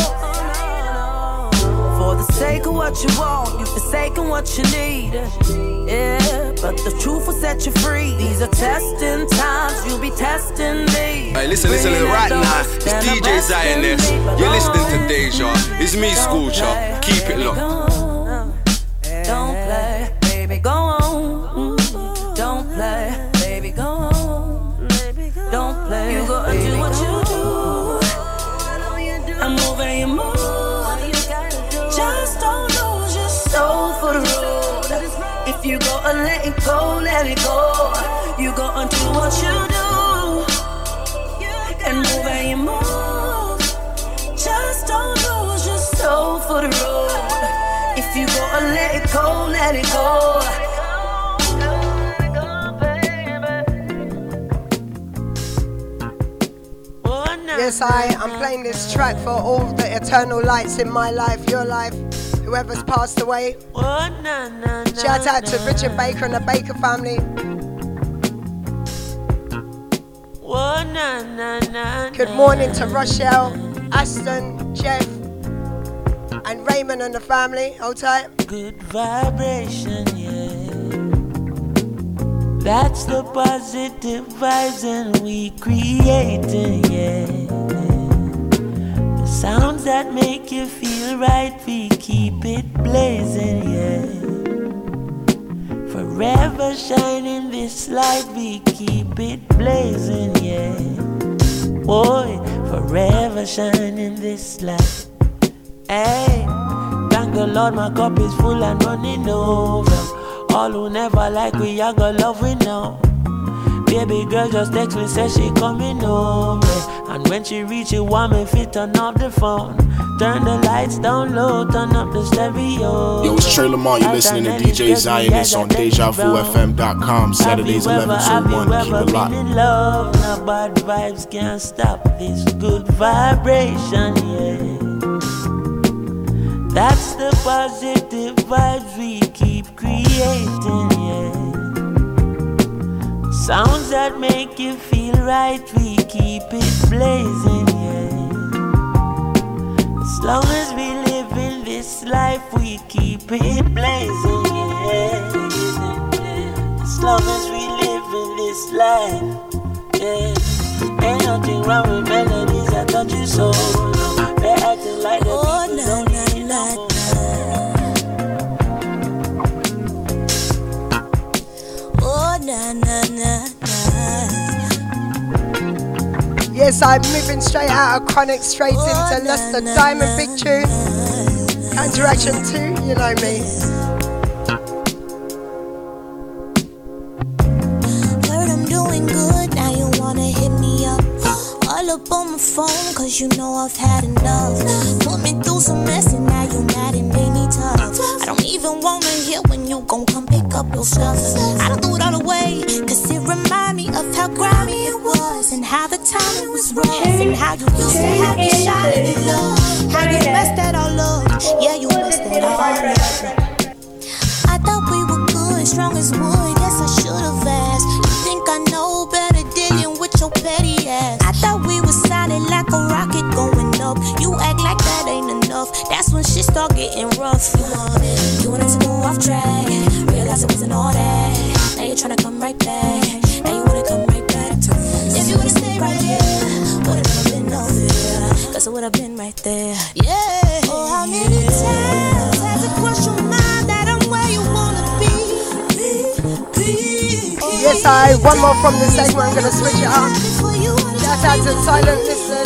For the sake of what you want, you've forsaken what you need. Yeah, but the truth will set you free. These are testing times, you be testing me. Hey, listen, listen, listen right now. It's DJ Xioness. You're listening to Deja. It's me, Scorcher. Keep it locked. Don't play, baby, go on. Don't play, baby, go on. Don't play. You gotta do what you do. I'm you move. Just don't lose your soul for the road. If you go and let it go, let it go. What you do and move how you move. Just don't lose your soul for the road. If you gotta let it go, let it go. Yes, I am playing this track for all the eternal lights in my life, your life, whoever's passed away. Oh, Shout out to Richard Baker and the Baker family. Good morning to Rochelle, Aston, Jeff, and Raymond and the family. Hold tight. Good vibration, yeah. That's the positive vibes and we creating, yeah. The sounds that make you feel right, we keep it blazing, yeah. Forever shining this light, we keep it blazing, yeah. Boy, forever shining this light. Hey, thank the Lord, my cup is full and running over. All who never like we, got love we know. Baby girl just text me, say she coming over. And when she reach it, want me fit turn off the phone. Turn the lights down low, turn up the stereo. Yo, it's Trey Lamar. You're listening to DJ Xioness on DejaVuFM.com. Saturdays 11 to 1. Keep it locked. in love, no bad vibes can't stop this good vibration, yeah. That's the positive vibes we keep creating. Sounds that make you feel right, we keep it blazing, yeah. As long as we live in this life, we keep it blazing, yeah. As long as we live in this life, yeah. Ain't nothing wrong with melodies that touch you so. They're acting like the Oh, people na, Yes, I'm moving straight out of Chronic straight oh, into Leicester Diamond Big Tune. Counteraction 2, you know me. Heard I'm doing good, now you wanna hit me up. All up on my phone, cause you know I've had enough. Put me through some mess and now you mad even wanna hear when you gon' come pick up your stuff. I don't throw it all away, cause it remind me of how grimy it was. And how the time it was rough. And how you used to have me shot in love. How you messed that all up. Yeah, you messed it all up. I thought we were good, strong as wood. yes, I should've asked. You think I know better dealing with your petty ass? I thought we were solid like a rocket going up. You act like that ain't enough. That's when shit start getting rough. You want it, you wanted to go off track. Realize it wasn't all that. Now you're trying to come right back. Now you wanna come right back to me. If you would've stayed right here, would've never been over here. Guess I would've been right there. Yeah. Oh, how many times has it crossed your mind that I'm where you wanna be? Yes, I. One more from this segment, I'm gonna switch it up. Shout out to silent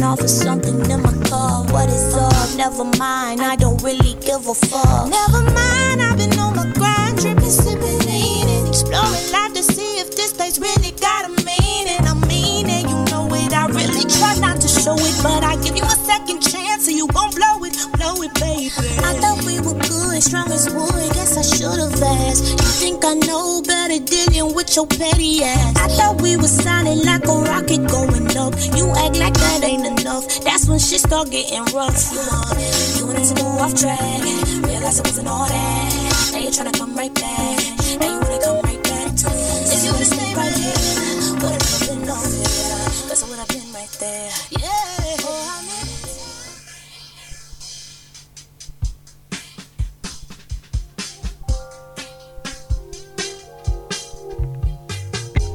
Off of something in my car. What is up? Never mind, I don't really give a fuck. Never mind, I've been on my grind, tripping, sipping, leaning, exploring life to see if this place really got a meaning. I mean it, you know it. I really try not to show it, but it, baby. I thought we were good, strong as wood. Guess I should've asked. You think I know better dealing with your petty ass? I thought we were solid like a rocket going up. You act like that ain't enough. That's when shit start getting rough. You want it, you wanted to go off track. Realize it wasn't all that. Now you're trying to come right back. Now you wanna come right back to me. If you wanna stay right here, would've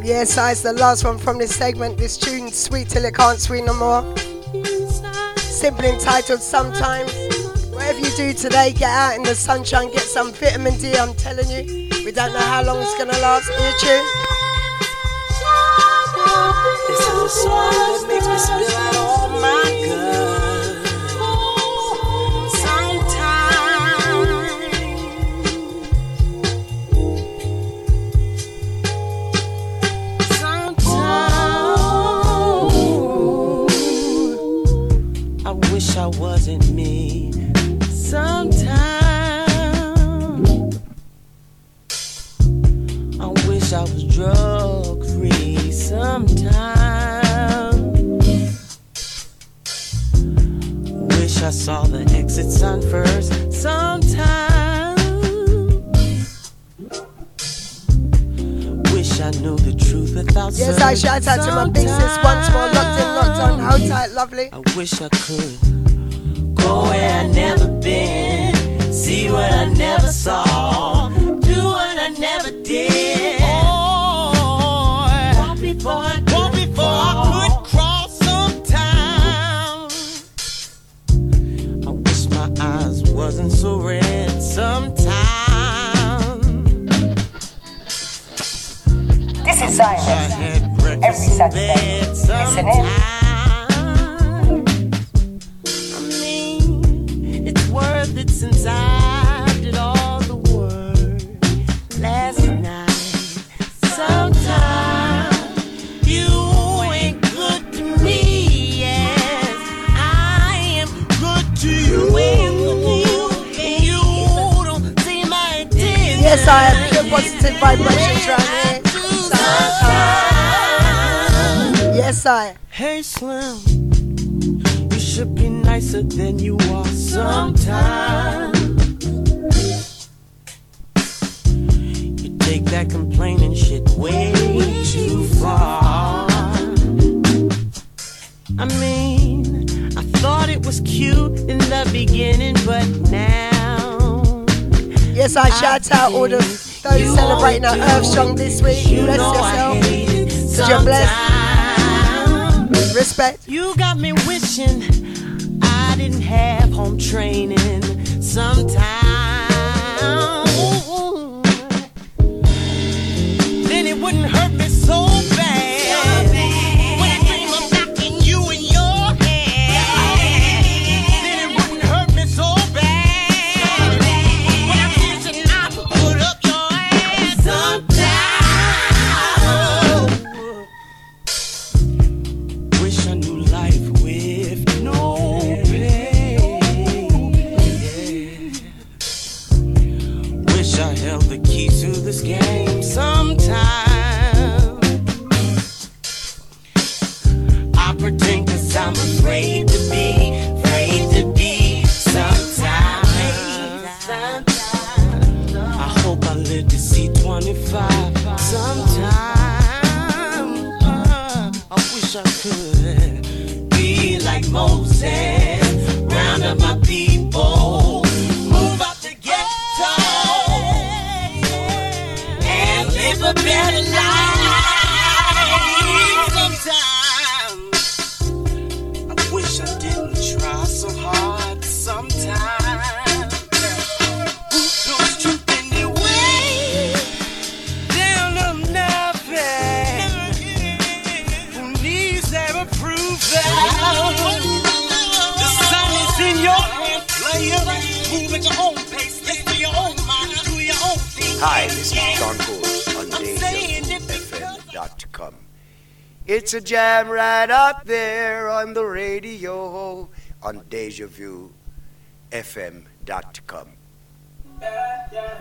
Yes, I, it's the last one from this segment. This tune, sweet till it can't sweet no more. Simply entitled Sometimes. Whatever you do today, get out in the sunshine, get some vitamin D. I'm telling you, we don't know how long it's gonna last. You tune? This is a song that makes me spill out oh all my guts. I wasn't me. Sometimes, I wish I was drug free. Sometimes, wish I saw the exit sign first. Sometimes, wish I knew the truth without. Yes, I shout out to my big sis once more. Locked in, locked on. Hold tight, lovely. I wish I could go where I never been, see what I never saw, do what I never did. Walk before I walk before I could cross sometime. I wish my eyes wasn't so red This is Zion. Every Saturday. Listen in. It's worth it since I did all the work last night. Sometimes you ain't good to me, yes. I am good to you. Yes, I pure positive vibrations Yes, I. Hey Slim, you should be nicer than you are sometimes. You take that complaining shit way too far. I mean, I thought it was cute in the beginning, but now. Yes, I shout out all the those celebrating our Earthstrong this week. You Bless yourself. You're blessed. Respect. You got me wishing I didn't have home training sometime. Hi, this is John Gold on DejaVuFM.com. It's a jam right up there on the radio on DejaVuFM.com. Yeah, yeah.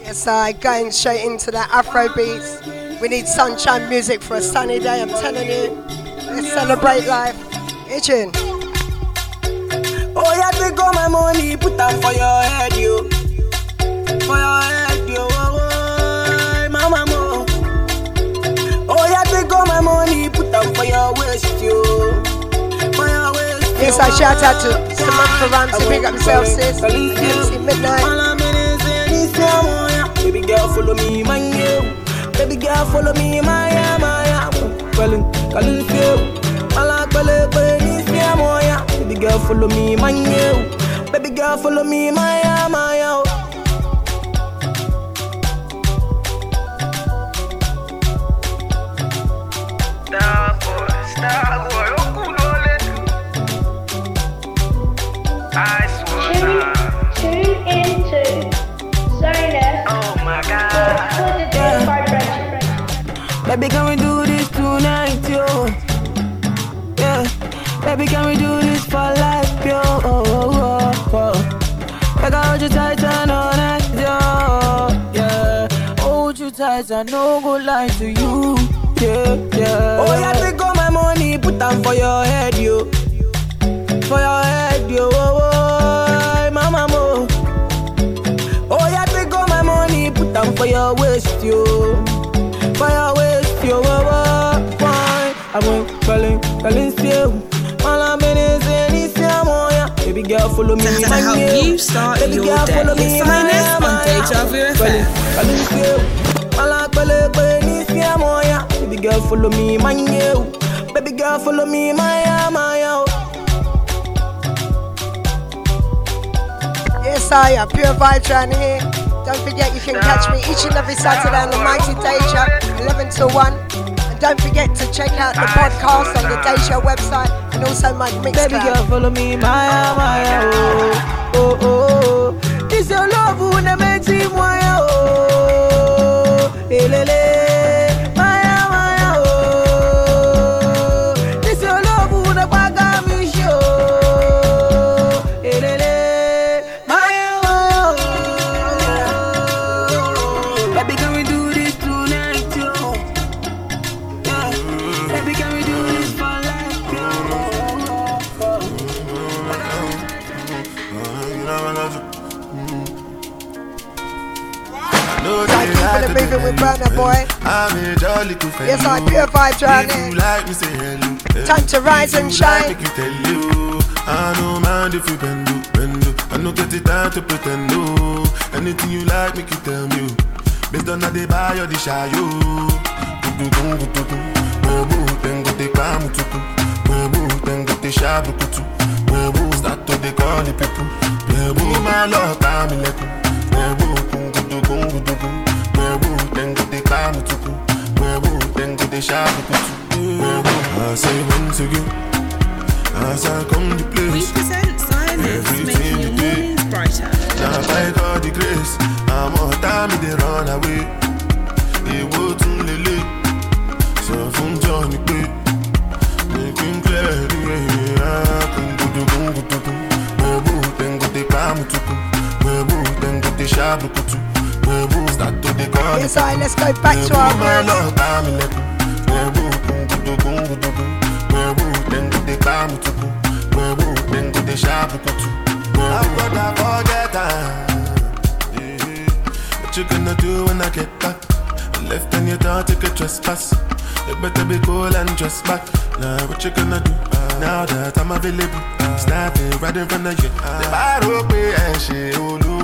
Yes, I going straight into that Afro beats. We need sunshine music for a sunny day. I'm telling you. Let's celebrate life. Itching. Oh, yeah, take all my money, put them for your head, you. For your head, you. Oh, oh, mama, mo. Oh, yeah, take all my money, put them for your waist, you. For your waist, Yes, Yes, I shout out to Samantha Ramsey. Big up yourself, sis. MC Midnight. Oh, Baby girl, follow me, my you. Baby girl, follow me, my my yeah. Calling, calling Baby girl, follow me, my you. Baby girl, follow me, my yeah, my yeah. Star boy, star oh cool ole. I swear. Tune into Xioness. Oh my god. Baby, can we do this tonight, yo? Baby, can we do this for life, yo? Oh, oh, oh, oh. I hold you tight and all night, yo. Yeah. Hold you tight and no go lie to you. Yeah, yeah. Oh, yeah, take all my money, put them for your head, yo. For your head, yo. Oh, oh, mama, mo. Oh, yeah, take all my money, put them for your waist, yo. For your waist, yo. Oh, oh, fine. I went calling, calling still. Baby girl, follow me. To my help girl. you start Baby your girl, day. follow me. It's my Sinus yeah, on my Deja yeah. Vu Calling, FM. calling still. All I'm calling, calling this more, yeah. Baby girl, follow me. My girl. Baby girl, follow me. My yeah, my yeah. Yes, I am Pure Vibes around here. Don't forget you can catch me each and every Saturday on the Mighty Deja, 11 to 1. And don't forget to check out the podcast on the Deja website also my mix Baby girl, follow me, Maya, Maya, oh, oh, oh, oh. This your love who ne makes me Maya, oh, eh, le, you moving with Burna Boy. I'm a jolly good. Yes, I Vibes around If you like me, say hello. Time to rise and you like, shine. make you tell you. I don't mind if you bend, bend. I no get the time to pretend, no. Anything you like, make you tell me. Oh. Based on how they buy or the shy, yo. Oh. Gudu, gudu, gudu. Webu, tengo te kamu tutu. Webu, tengo te shabu kutu. Webu, start to they call the people. Webu, my love, I'm in Webu, kamu tutu. Webu, tengo te shabu kutu. Webu, I say once again. As I come to place, We present Xioness, Everything making you do. brighter. now by God the grace, I'm all time they run away. Èwo tún lélẹ̀, sọ fún Johnny pé, him clear the way. Ah, kungudu, kungudu, kun. Webu, tengo te pamutuku. Webu, tengo te shabukutu. Webu, start to dey call Yes, I let's go back to our love, I'm in Webu, kungudu, kungudu, kun. Webu, tengo te pamutuku. Webu, tengo te shabukutu. Webu, I forget. What you gonna do when I get back? I left and you don't take a trespass. You better be cool and dress back. Now what you gonna do? Now that I'm available, snapping right in front of you. The baro pe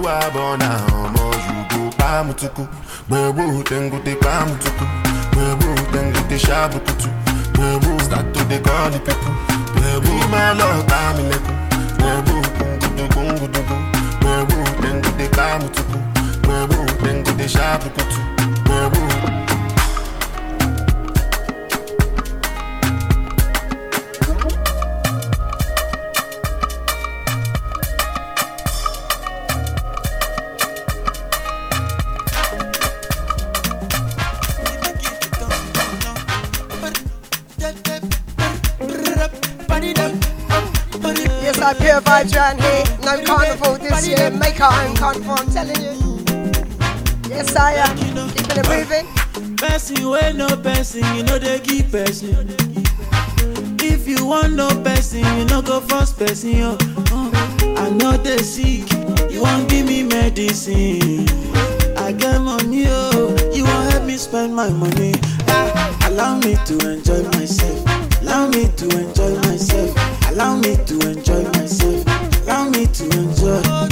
olúwa bọ̀ náà ọmọ yòókù pàmùtùkù. Gbẹ̀wò tẹ̀ngù tẹ pàmùtùkù. Gbẹ̀wò tẹ̀ngù tẹ ṣàbùkùtù. Gbẹ̀wò start to dey call the people. Gbẹ̀wò máa lọ bá mi lẹ́kùn. Gbẹ̀wò kúngùdù kúngùdù. Gbẹ̀wò tẹ̀ngù tẹ pàmùtùkù. Gbẹ̀wò tẹ̀ngù Vibes around here. No carnival this year. Make our own carnival, I'm telling you. Yes, I am. Keeping it moving. Person wey no person, you know they give person. If you want no person, you no go first person. Yo. Uh, I know they sick, you won't give me medicine. I get money, oh, you won't help me spend my money. Ah, allow me to enjoy myself. Allow me to enjoy myself. Allow me to enjoy myself. To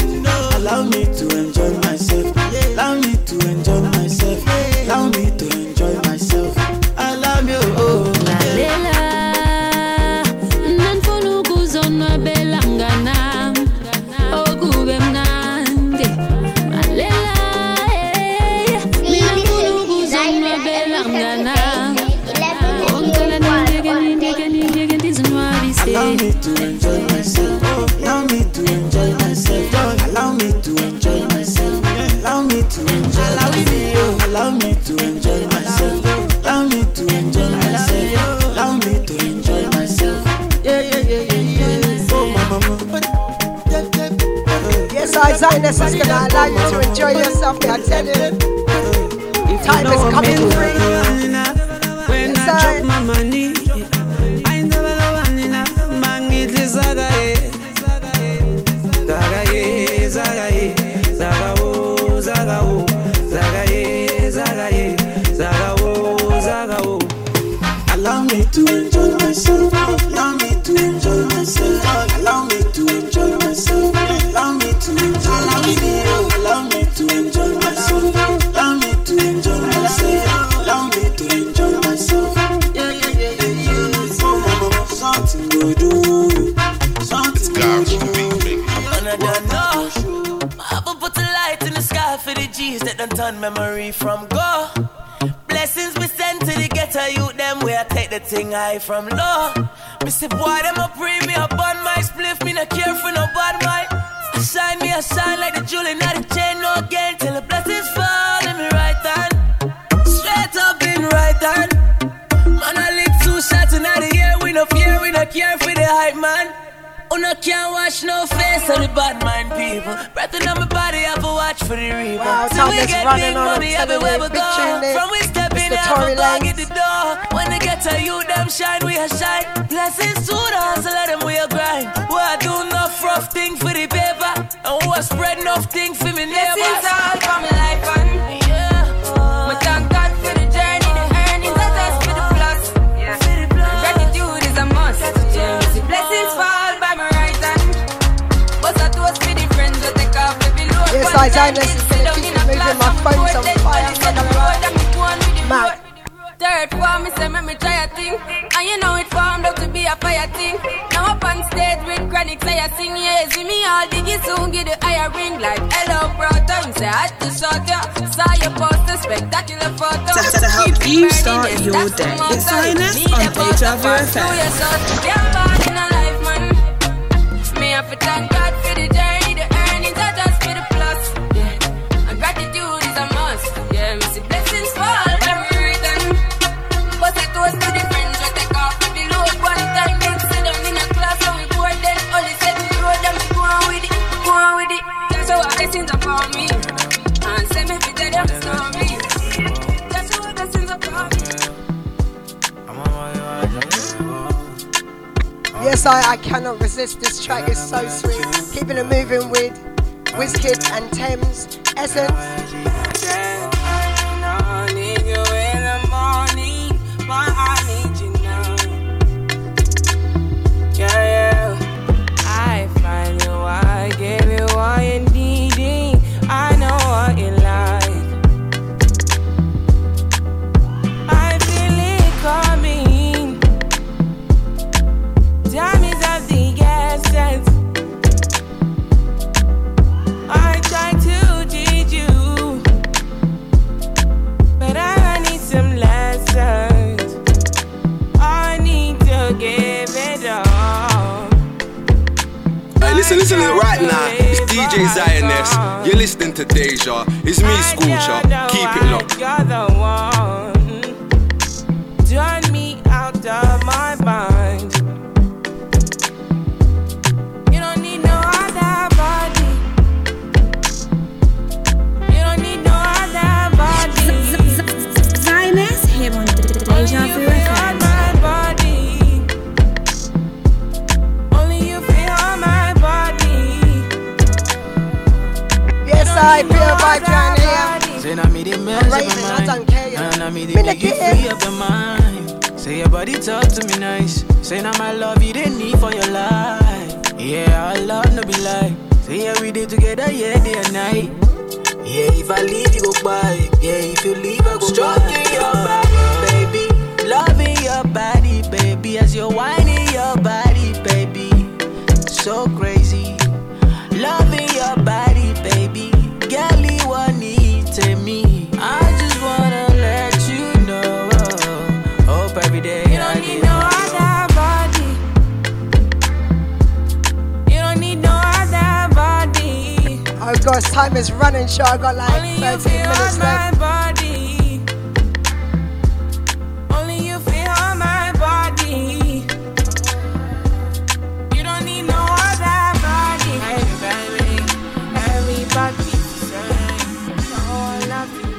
Yes, I Xioness is gonna allow you to enjoy yourself, me I tell you. Time is coming free. Memory from go. Blessings we sent to the ghetto youth, them where I take the thing high from low. Me say, boy, them a pray me up on my spliff, me not care for no bad mind. I shine me, I shine like the jewel in the chain, no again, till the blessings fall in me right hand. Straight up in right hand. Man, I lick two shots in the air, we no fear, we no care for the hype man. Una can't wash no face on the bad mind people. Breath on my body, I have a watch for the rebound. Wow, time we is get big money everywhere we go. From we step in, have Tory a the door. When they get to you, them shine, we a shine. Blessings to the hustle, let them we a grind. We a do enough rough thing for the paper. And we a spread enough thing for me neighbors. Blessings all for load. Yes, I Xioness is gonna keep me moving. My phone's on fire. Third form, me say make me try a thing And you know it formed up to be a fire thing Now up on stage with chronic say I sing Yeah, see me all diggy soon Get the higher ring like hello brother You say I had to ya Saw your poster, spectacular photo To, to help you start your day. It's Xioness on Deja Vu FM. Me have to thank God for the blessings upon me And say me fi tell them story That's how blessings upon me Yes, I, I cannot resist. This track is so sweet. Keeping it moving with Wizkid and Tems Essence. I need you in the morning, but I need you now. Yeah, yeah. I find you, I give you what Hey, listen, listen right now. It's DJ Xioness. You're listening to Deja. It's me, Scorcher. Keep it locked. Yes, I feel by John. Say na me the mess Raven, up I my don't mind. care, you And know. I me the Me make you free up your mind. Say Say your body talk to me nice. Say now my love you didn't need for your life. Yeah, our love no be lie. Say yeah we did together, yeah day and night. Yeah, if I leave you go by. Yeah, if you leave I go Stroking body. Gosh, time is running short. I got like 13 minutes my left. body. Only you feel my body. You don't need no other body. Everybody, everybody, all of you.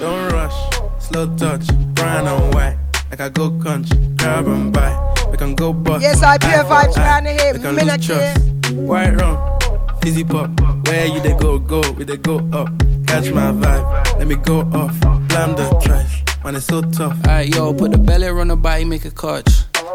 Don't rush, slow touch, brown and white. Like I go country, grab and buy. We can go bust. Yes, I pure eye for vibes eye. round here. We can Minute lose White rum, fizzy pop. Where you they go, go, we they go up. Catch my vibe, let me go off. Blam the trash, man, it's so tough. Alright, yo, put the belly on the body, make a catch.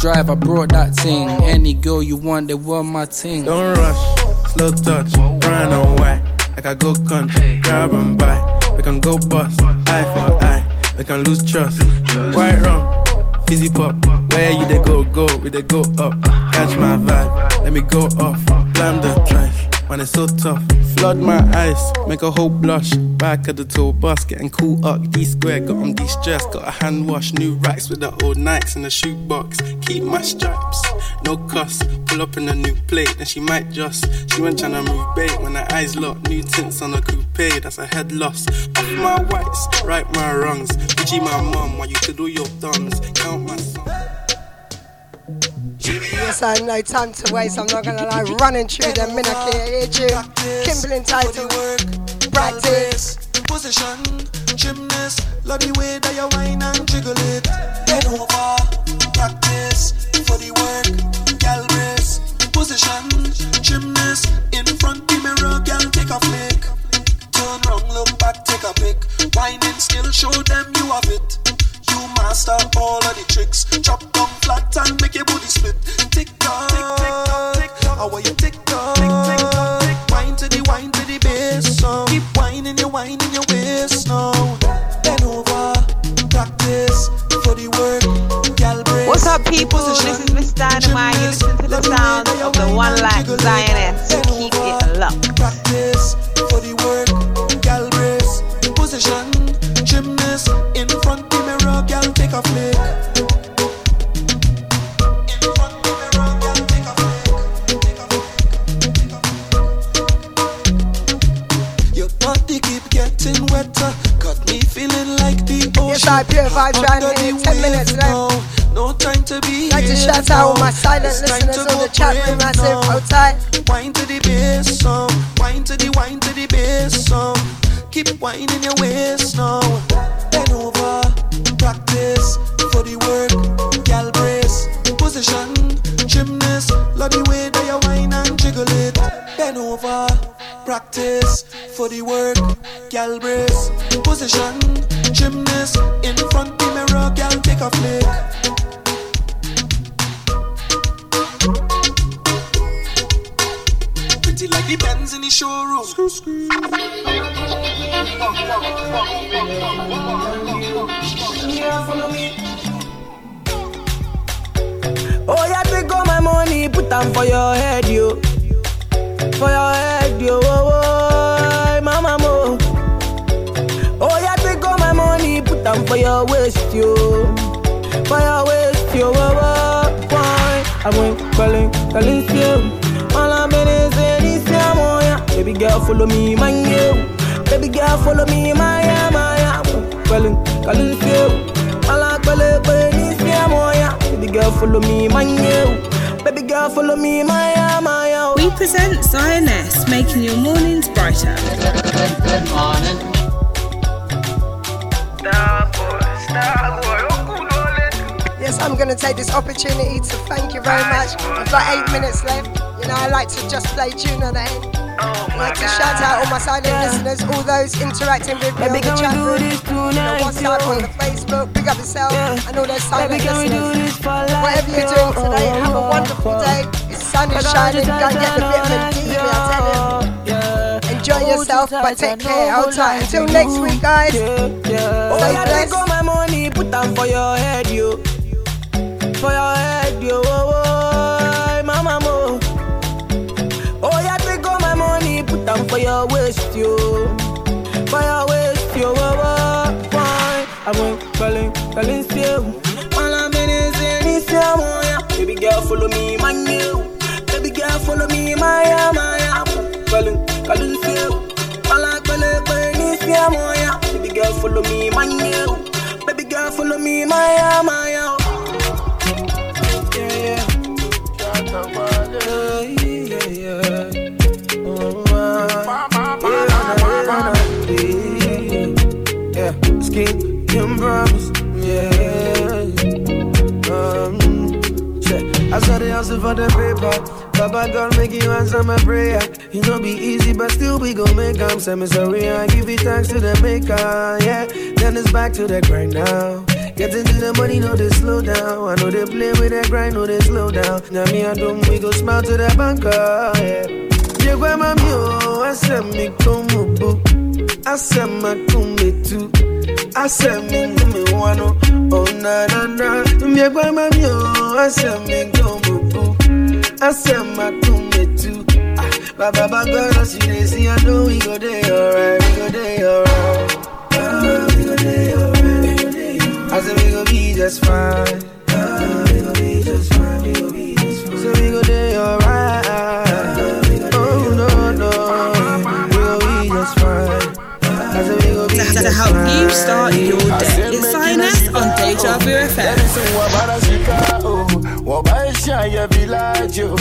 drive, I brought that thing. Any girl you want, they want my ting. Don't rush, slow touch, run away. Like I go country, grab and buy. We can go bust, eye for eye. We can lose trust. White rum, fizzy pop. Where you they go, go, we they go up. Catch my vibe, let me go off. Blam the trash, man, it's so tough. Flood my eyes, make a whole blush. Back of the tour bus, getting cool up. D square, got on de stress, got a hand wash. New racks with the old Nikes in the shoebox. Keep my stripes, no cuss. Pull up in a new plate, then she might just. She went tryna move bait when her eyes locked. New tints on a coupe, that's a head loss. Off my whites, right my wrongs. Gucci my mum, while you all your thumbs. Count my sons. Yes, I know time to waste. I'm not gonna lie. Running through them minute here. Here, Kimberly title. Work, practice. Position, gymnast, love the way that you whine and jiggle it. Bend over, practice for the work, gal. Position, gymnast, in front the mirror, gal take a flick. Turn round, look back, take a pic. Whining skill, show them you have it. You master all of the tricks. Chop down flat and make your booty split. Tick tock, tick tick tock, tick tock. How are you tick tock, tick tick tock, tick. Wine to the wine to the bass now. Keep whining your whining your waist now. Bend over, practice for the work. What's up, people? This is Miss Dynamite. You listen to the sound of the one life Xioness. Keep it locked. Practice a flick. Keep getting wetter. Got me feeling like the ocean. Yes, I pure vibes round Under here. the 10 minutes left. No time to be Like to shout out all my silent It's listeners to on the chat room. Massive. tight. Wine to the bass. Wine to the wine to the bass. Keep whining your waist now. Bend over, practice for the work. Gal brace, position, gymnast. Love the way that you whine and jiggle it. Bend over, practice for the work. Gal brace, position, gymnast. In front the mirror, gal take a flick. Pretty like the Benz in the showroom. Oh, yeah, take all my money, put them for your head, yo. For your head, yo. Oh, oh, mama, mo. Oh, yeah, take all my money, put them for your waist, yo. For your waist, yo. Oh, oh, fine. I went calling, calling, still. All I'm in is in this, yeah, Baby girl, follow me, man, yo. Baby girl, follow me, my, yeah, my, yeah. Pẹ̀lú kàlú ṣe o. Alápẹ̀lẹ̀pẹ̀ ní sí amoya. Baby girl follow me, my you. Baby girl follow me, my ya, my. We present Xioness, making your mornings brighter. Good morning. Yes, I'm going to take this opportunity to thank you very much. I've got eight minutes left. You know, I like to just play tune at the end. I'd like to shout out all my silent listeners, all those interacting with me on Baby, the can we chat room, this you WhatsApp, on the Facebook, big up yourself, and all those silent Baby, can we do listeners. this for life, Whatever you're doing today, have a wonderful day. The sun is shining, go and get the vitamin D, me, I tell you. Enjoy yourself, but take care. Tight. Until next week, guys. Oh, Stay yeah, take blessed. all my money, put them for your head, yo. For your head, yo. For your waist, yo. For your waist, yo. Oh, oh, why? I went calling, calling, still. All I'm in is in this, yeah. Baby girl, follow me, my new. Baby girl, follow me, my, yeah, my, yeah. Calling, calling, still. All I'm calling, calling, this, yeah. Baby girl, follow me, my new. Baby girl, follow me, my, yeah, my, yeah. Yeah, yeah. Yeah, yeah, yeah. Yeah, yeah. Skin, can promise. Yeah. Um, check. I saw the hustle for the paper. Baba God make you answer my prayer. It no be easy, but still we gon' make 'em. Say me sorry, I give it thanks to the maker. Yeah, then it's back to the grind now. Getting to the money, no they slow down. I know they play with that grind, no they slow down. Now me and them, we go smile to the banker. Yeah. Yeah, where my mule, I said me come boo. I said my come too. I said me me wano. Oh na na na. Yeah, where my mule, I said me come boo. I said my come too. Ah, Baba Baba God, I see they see I know we go there alright, we go there alright. Ah, we go. I said we go be just fine. Wabaisha village yo.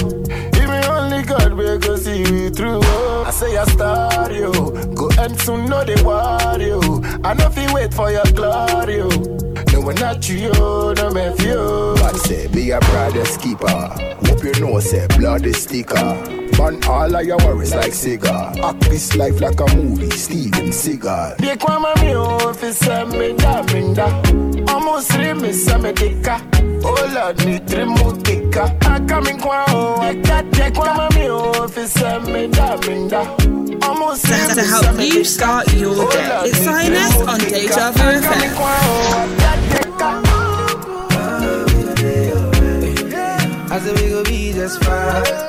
Even only God will go see you through. oh. I say I start you, Go and soon know they war yo. I know if you wait for your glory. No one not you yo, no me few. God say, be a brother's keeper. Hope you know, say, blood is sticker. Burn all of your worries like cigar. Act this life like a movie, Steven Seagal. They kwa mami officer me da minda. Almost three me me dika. Oh Lord, me three mo dika. I come in kwa o. I got the kwa mami officer me da minda. Almost three To, help you start your Oh, day. It's me Xioness three mo on dika. Deja Vu I come in FM. kwa o. I got the ka. I said we go be just fine.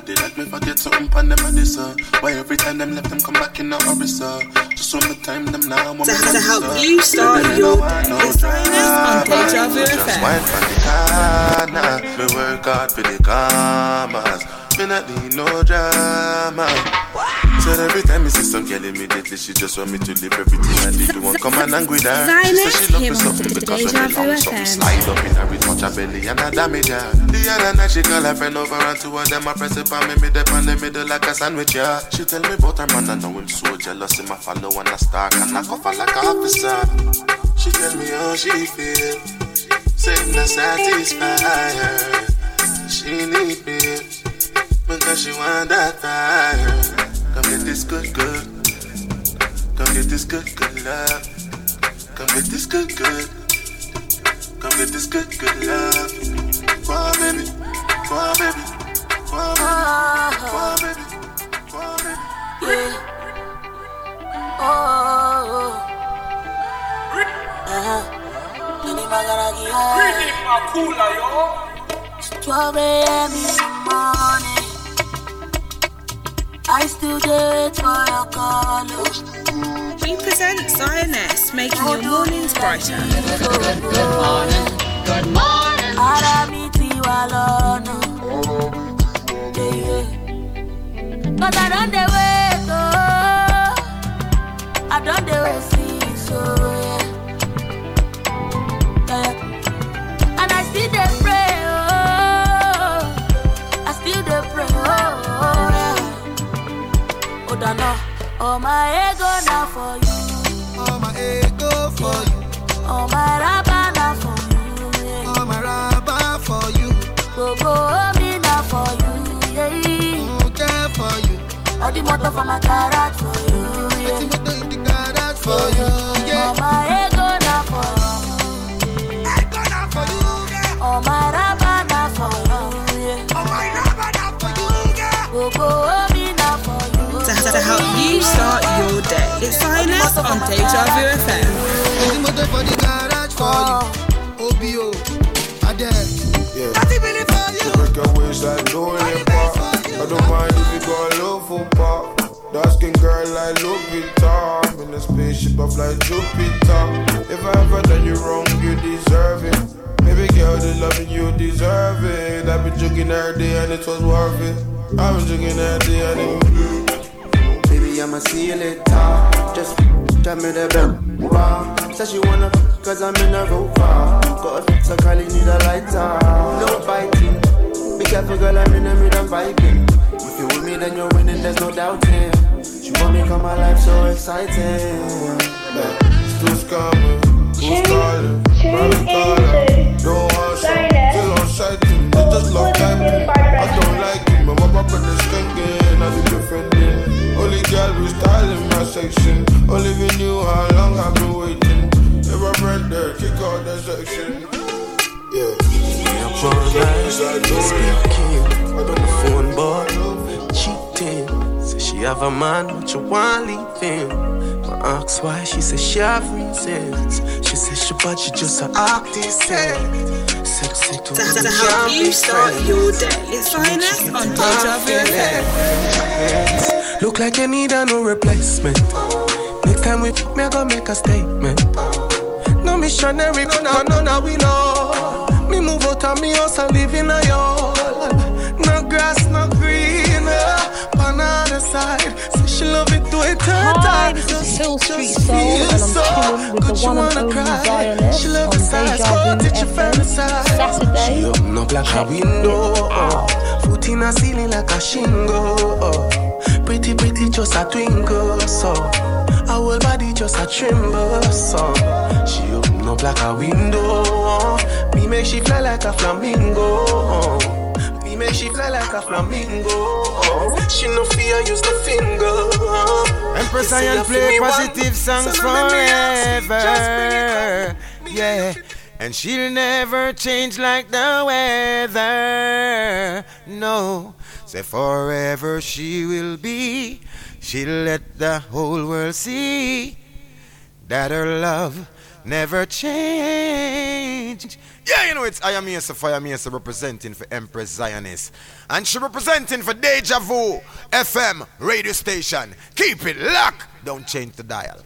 touch up on them body like me forget something on them body so Why every time them left them come back in a hurry so Just one more time them now I'm To, to help you start your day. It's Xioness on Deja Vu Just wine from the corner. Me work hard for the commas. Me not need no drama Said every time me see some girl immediately She just want me to leave everything I did One come and angry with her She say she love me something because of me long Something slide up in her with much her belly and I damage her The other night she call her friend over and two of them I press it on me mid up on the middle like a sandwich yeah. She tell me about her man I know him so jealous Him I follow and I stalk and I her like a officer. She tell me how she feel Saying not satisfied. Her She need me Because she want that fire Come get this good, good. Come get this good, good love. Come get this good, good. Come get this good, good love. Come on, baby. Come on, baby. Come on, baby. Come on, baby. Yeah. Oh. Uh-huh. Nini my cooler, yo. It's 12 a.m. in the morning. I still do it for your call. We present Xioness, making your mornings brighter. Good morning. Good morning. Ara mi ti wa lọ́nà. Yeah, yeah. Cause I don't dey wait, oh. I don't dey wait, see, so Oh, dano. Oh, my ego now for you. Oh, my ego for you. Oh, my raba now for you, yeah. Oh, my raba for you. Gbogbo omi now for you, yeah. Oh, care for you. All the motor for my garage for you, yeah. The motor in the garage for you, yeah. Oh, my help you start your day. It's Xioness on Deja Vu FM. The motor for the garage for you. OBO, oh, Adele. Yeah. Party really for you. Break your waist like Dua Lipa. I don't mind if you go little for pop. Dark skin girl like Lupita. I'm in a spaceship of like Jupiter. If I ever done you wrong, you deserve it. Baby girl, the loving you deserve it. I've been joking every day and it was worth it. I've been joking every day and it was Baby, I'ma see you later. Just tell me the bell. Wow. Says she wanna f- cause I'm in a rover. Got a fix, so Carly need a lighter. No biting. Be careful, girl, I'm in the middle of vibing. If you with me, then you're winning, there's no doubting. She want me come my life so exciting. It's too scamming. Who's calling? Private caller. Don't answer. Still on sighting. They just love. I don't like it. My mama put the skanking. I be defending. Only girl we styling my section. Only we knew how long I've been waiting. If I read there, kick out that section. Speaking on the phone, boy, cheating. Say she have a man, but you want leave him. I ask why, she say she have reasons. She say she but she just a artist. Sexy to To, to help you start your day. It's Xioness on Deja Vu FM. Look like you need a new replacement. Next time we f- me, I go make a statement. No missionary, no, no, no, no, we know. Me move out of me house and live in a yard. No grass, no green. uh, On the other side, say she love it to it Hi, time. this is Hill Street Soul, and I'm so chilling with the one and only cry. She love on the size, Deja Vu FM. Saturday. She open up like a window. Foot in a ceiling like a shingle. Pretty, pretty, just a twinkle. So, her whole body just a tremble. So, she open up like a window. Me make she fly like a flamingo. Me make she fly like a flamingo. She no fear, use no finger. Empress You see Zion her play positive songs so me ask you, just bring it forever. Yeah. And she'll never change like the weather. No. Say forever she will be. She'll let the whole world see that her love never change. Yeah, you know it's I am here, Fire Mesa representing for Empress Xioness. And she representing for Deja Vu FM radio station. Keep it locked. Don't change the dial.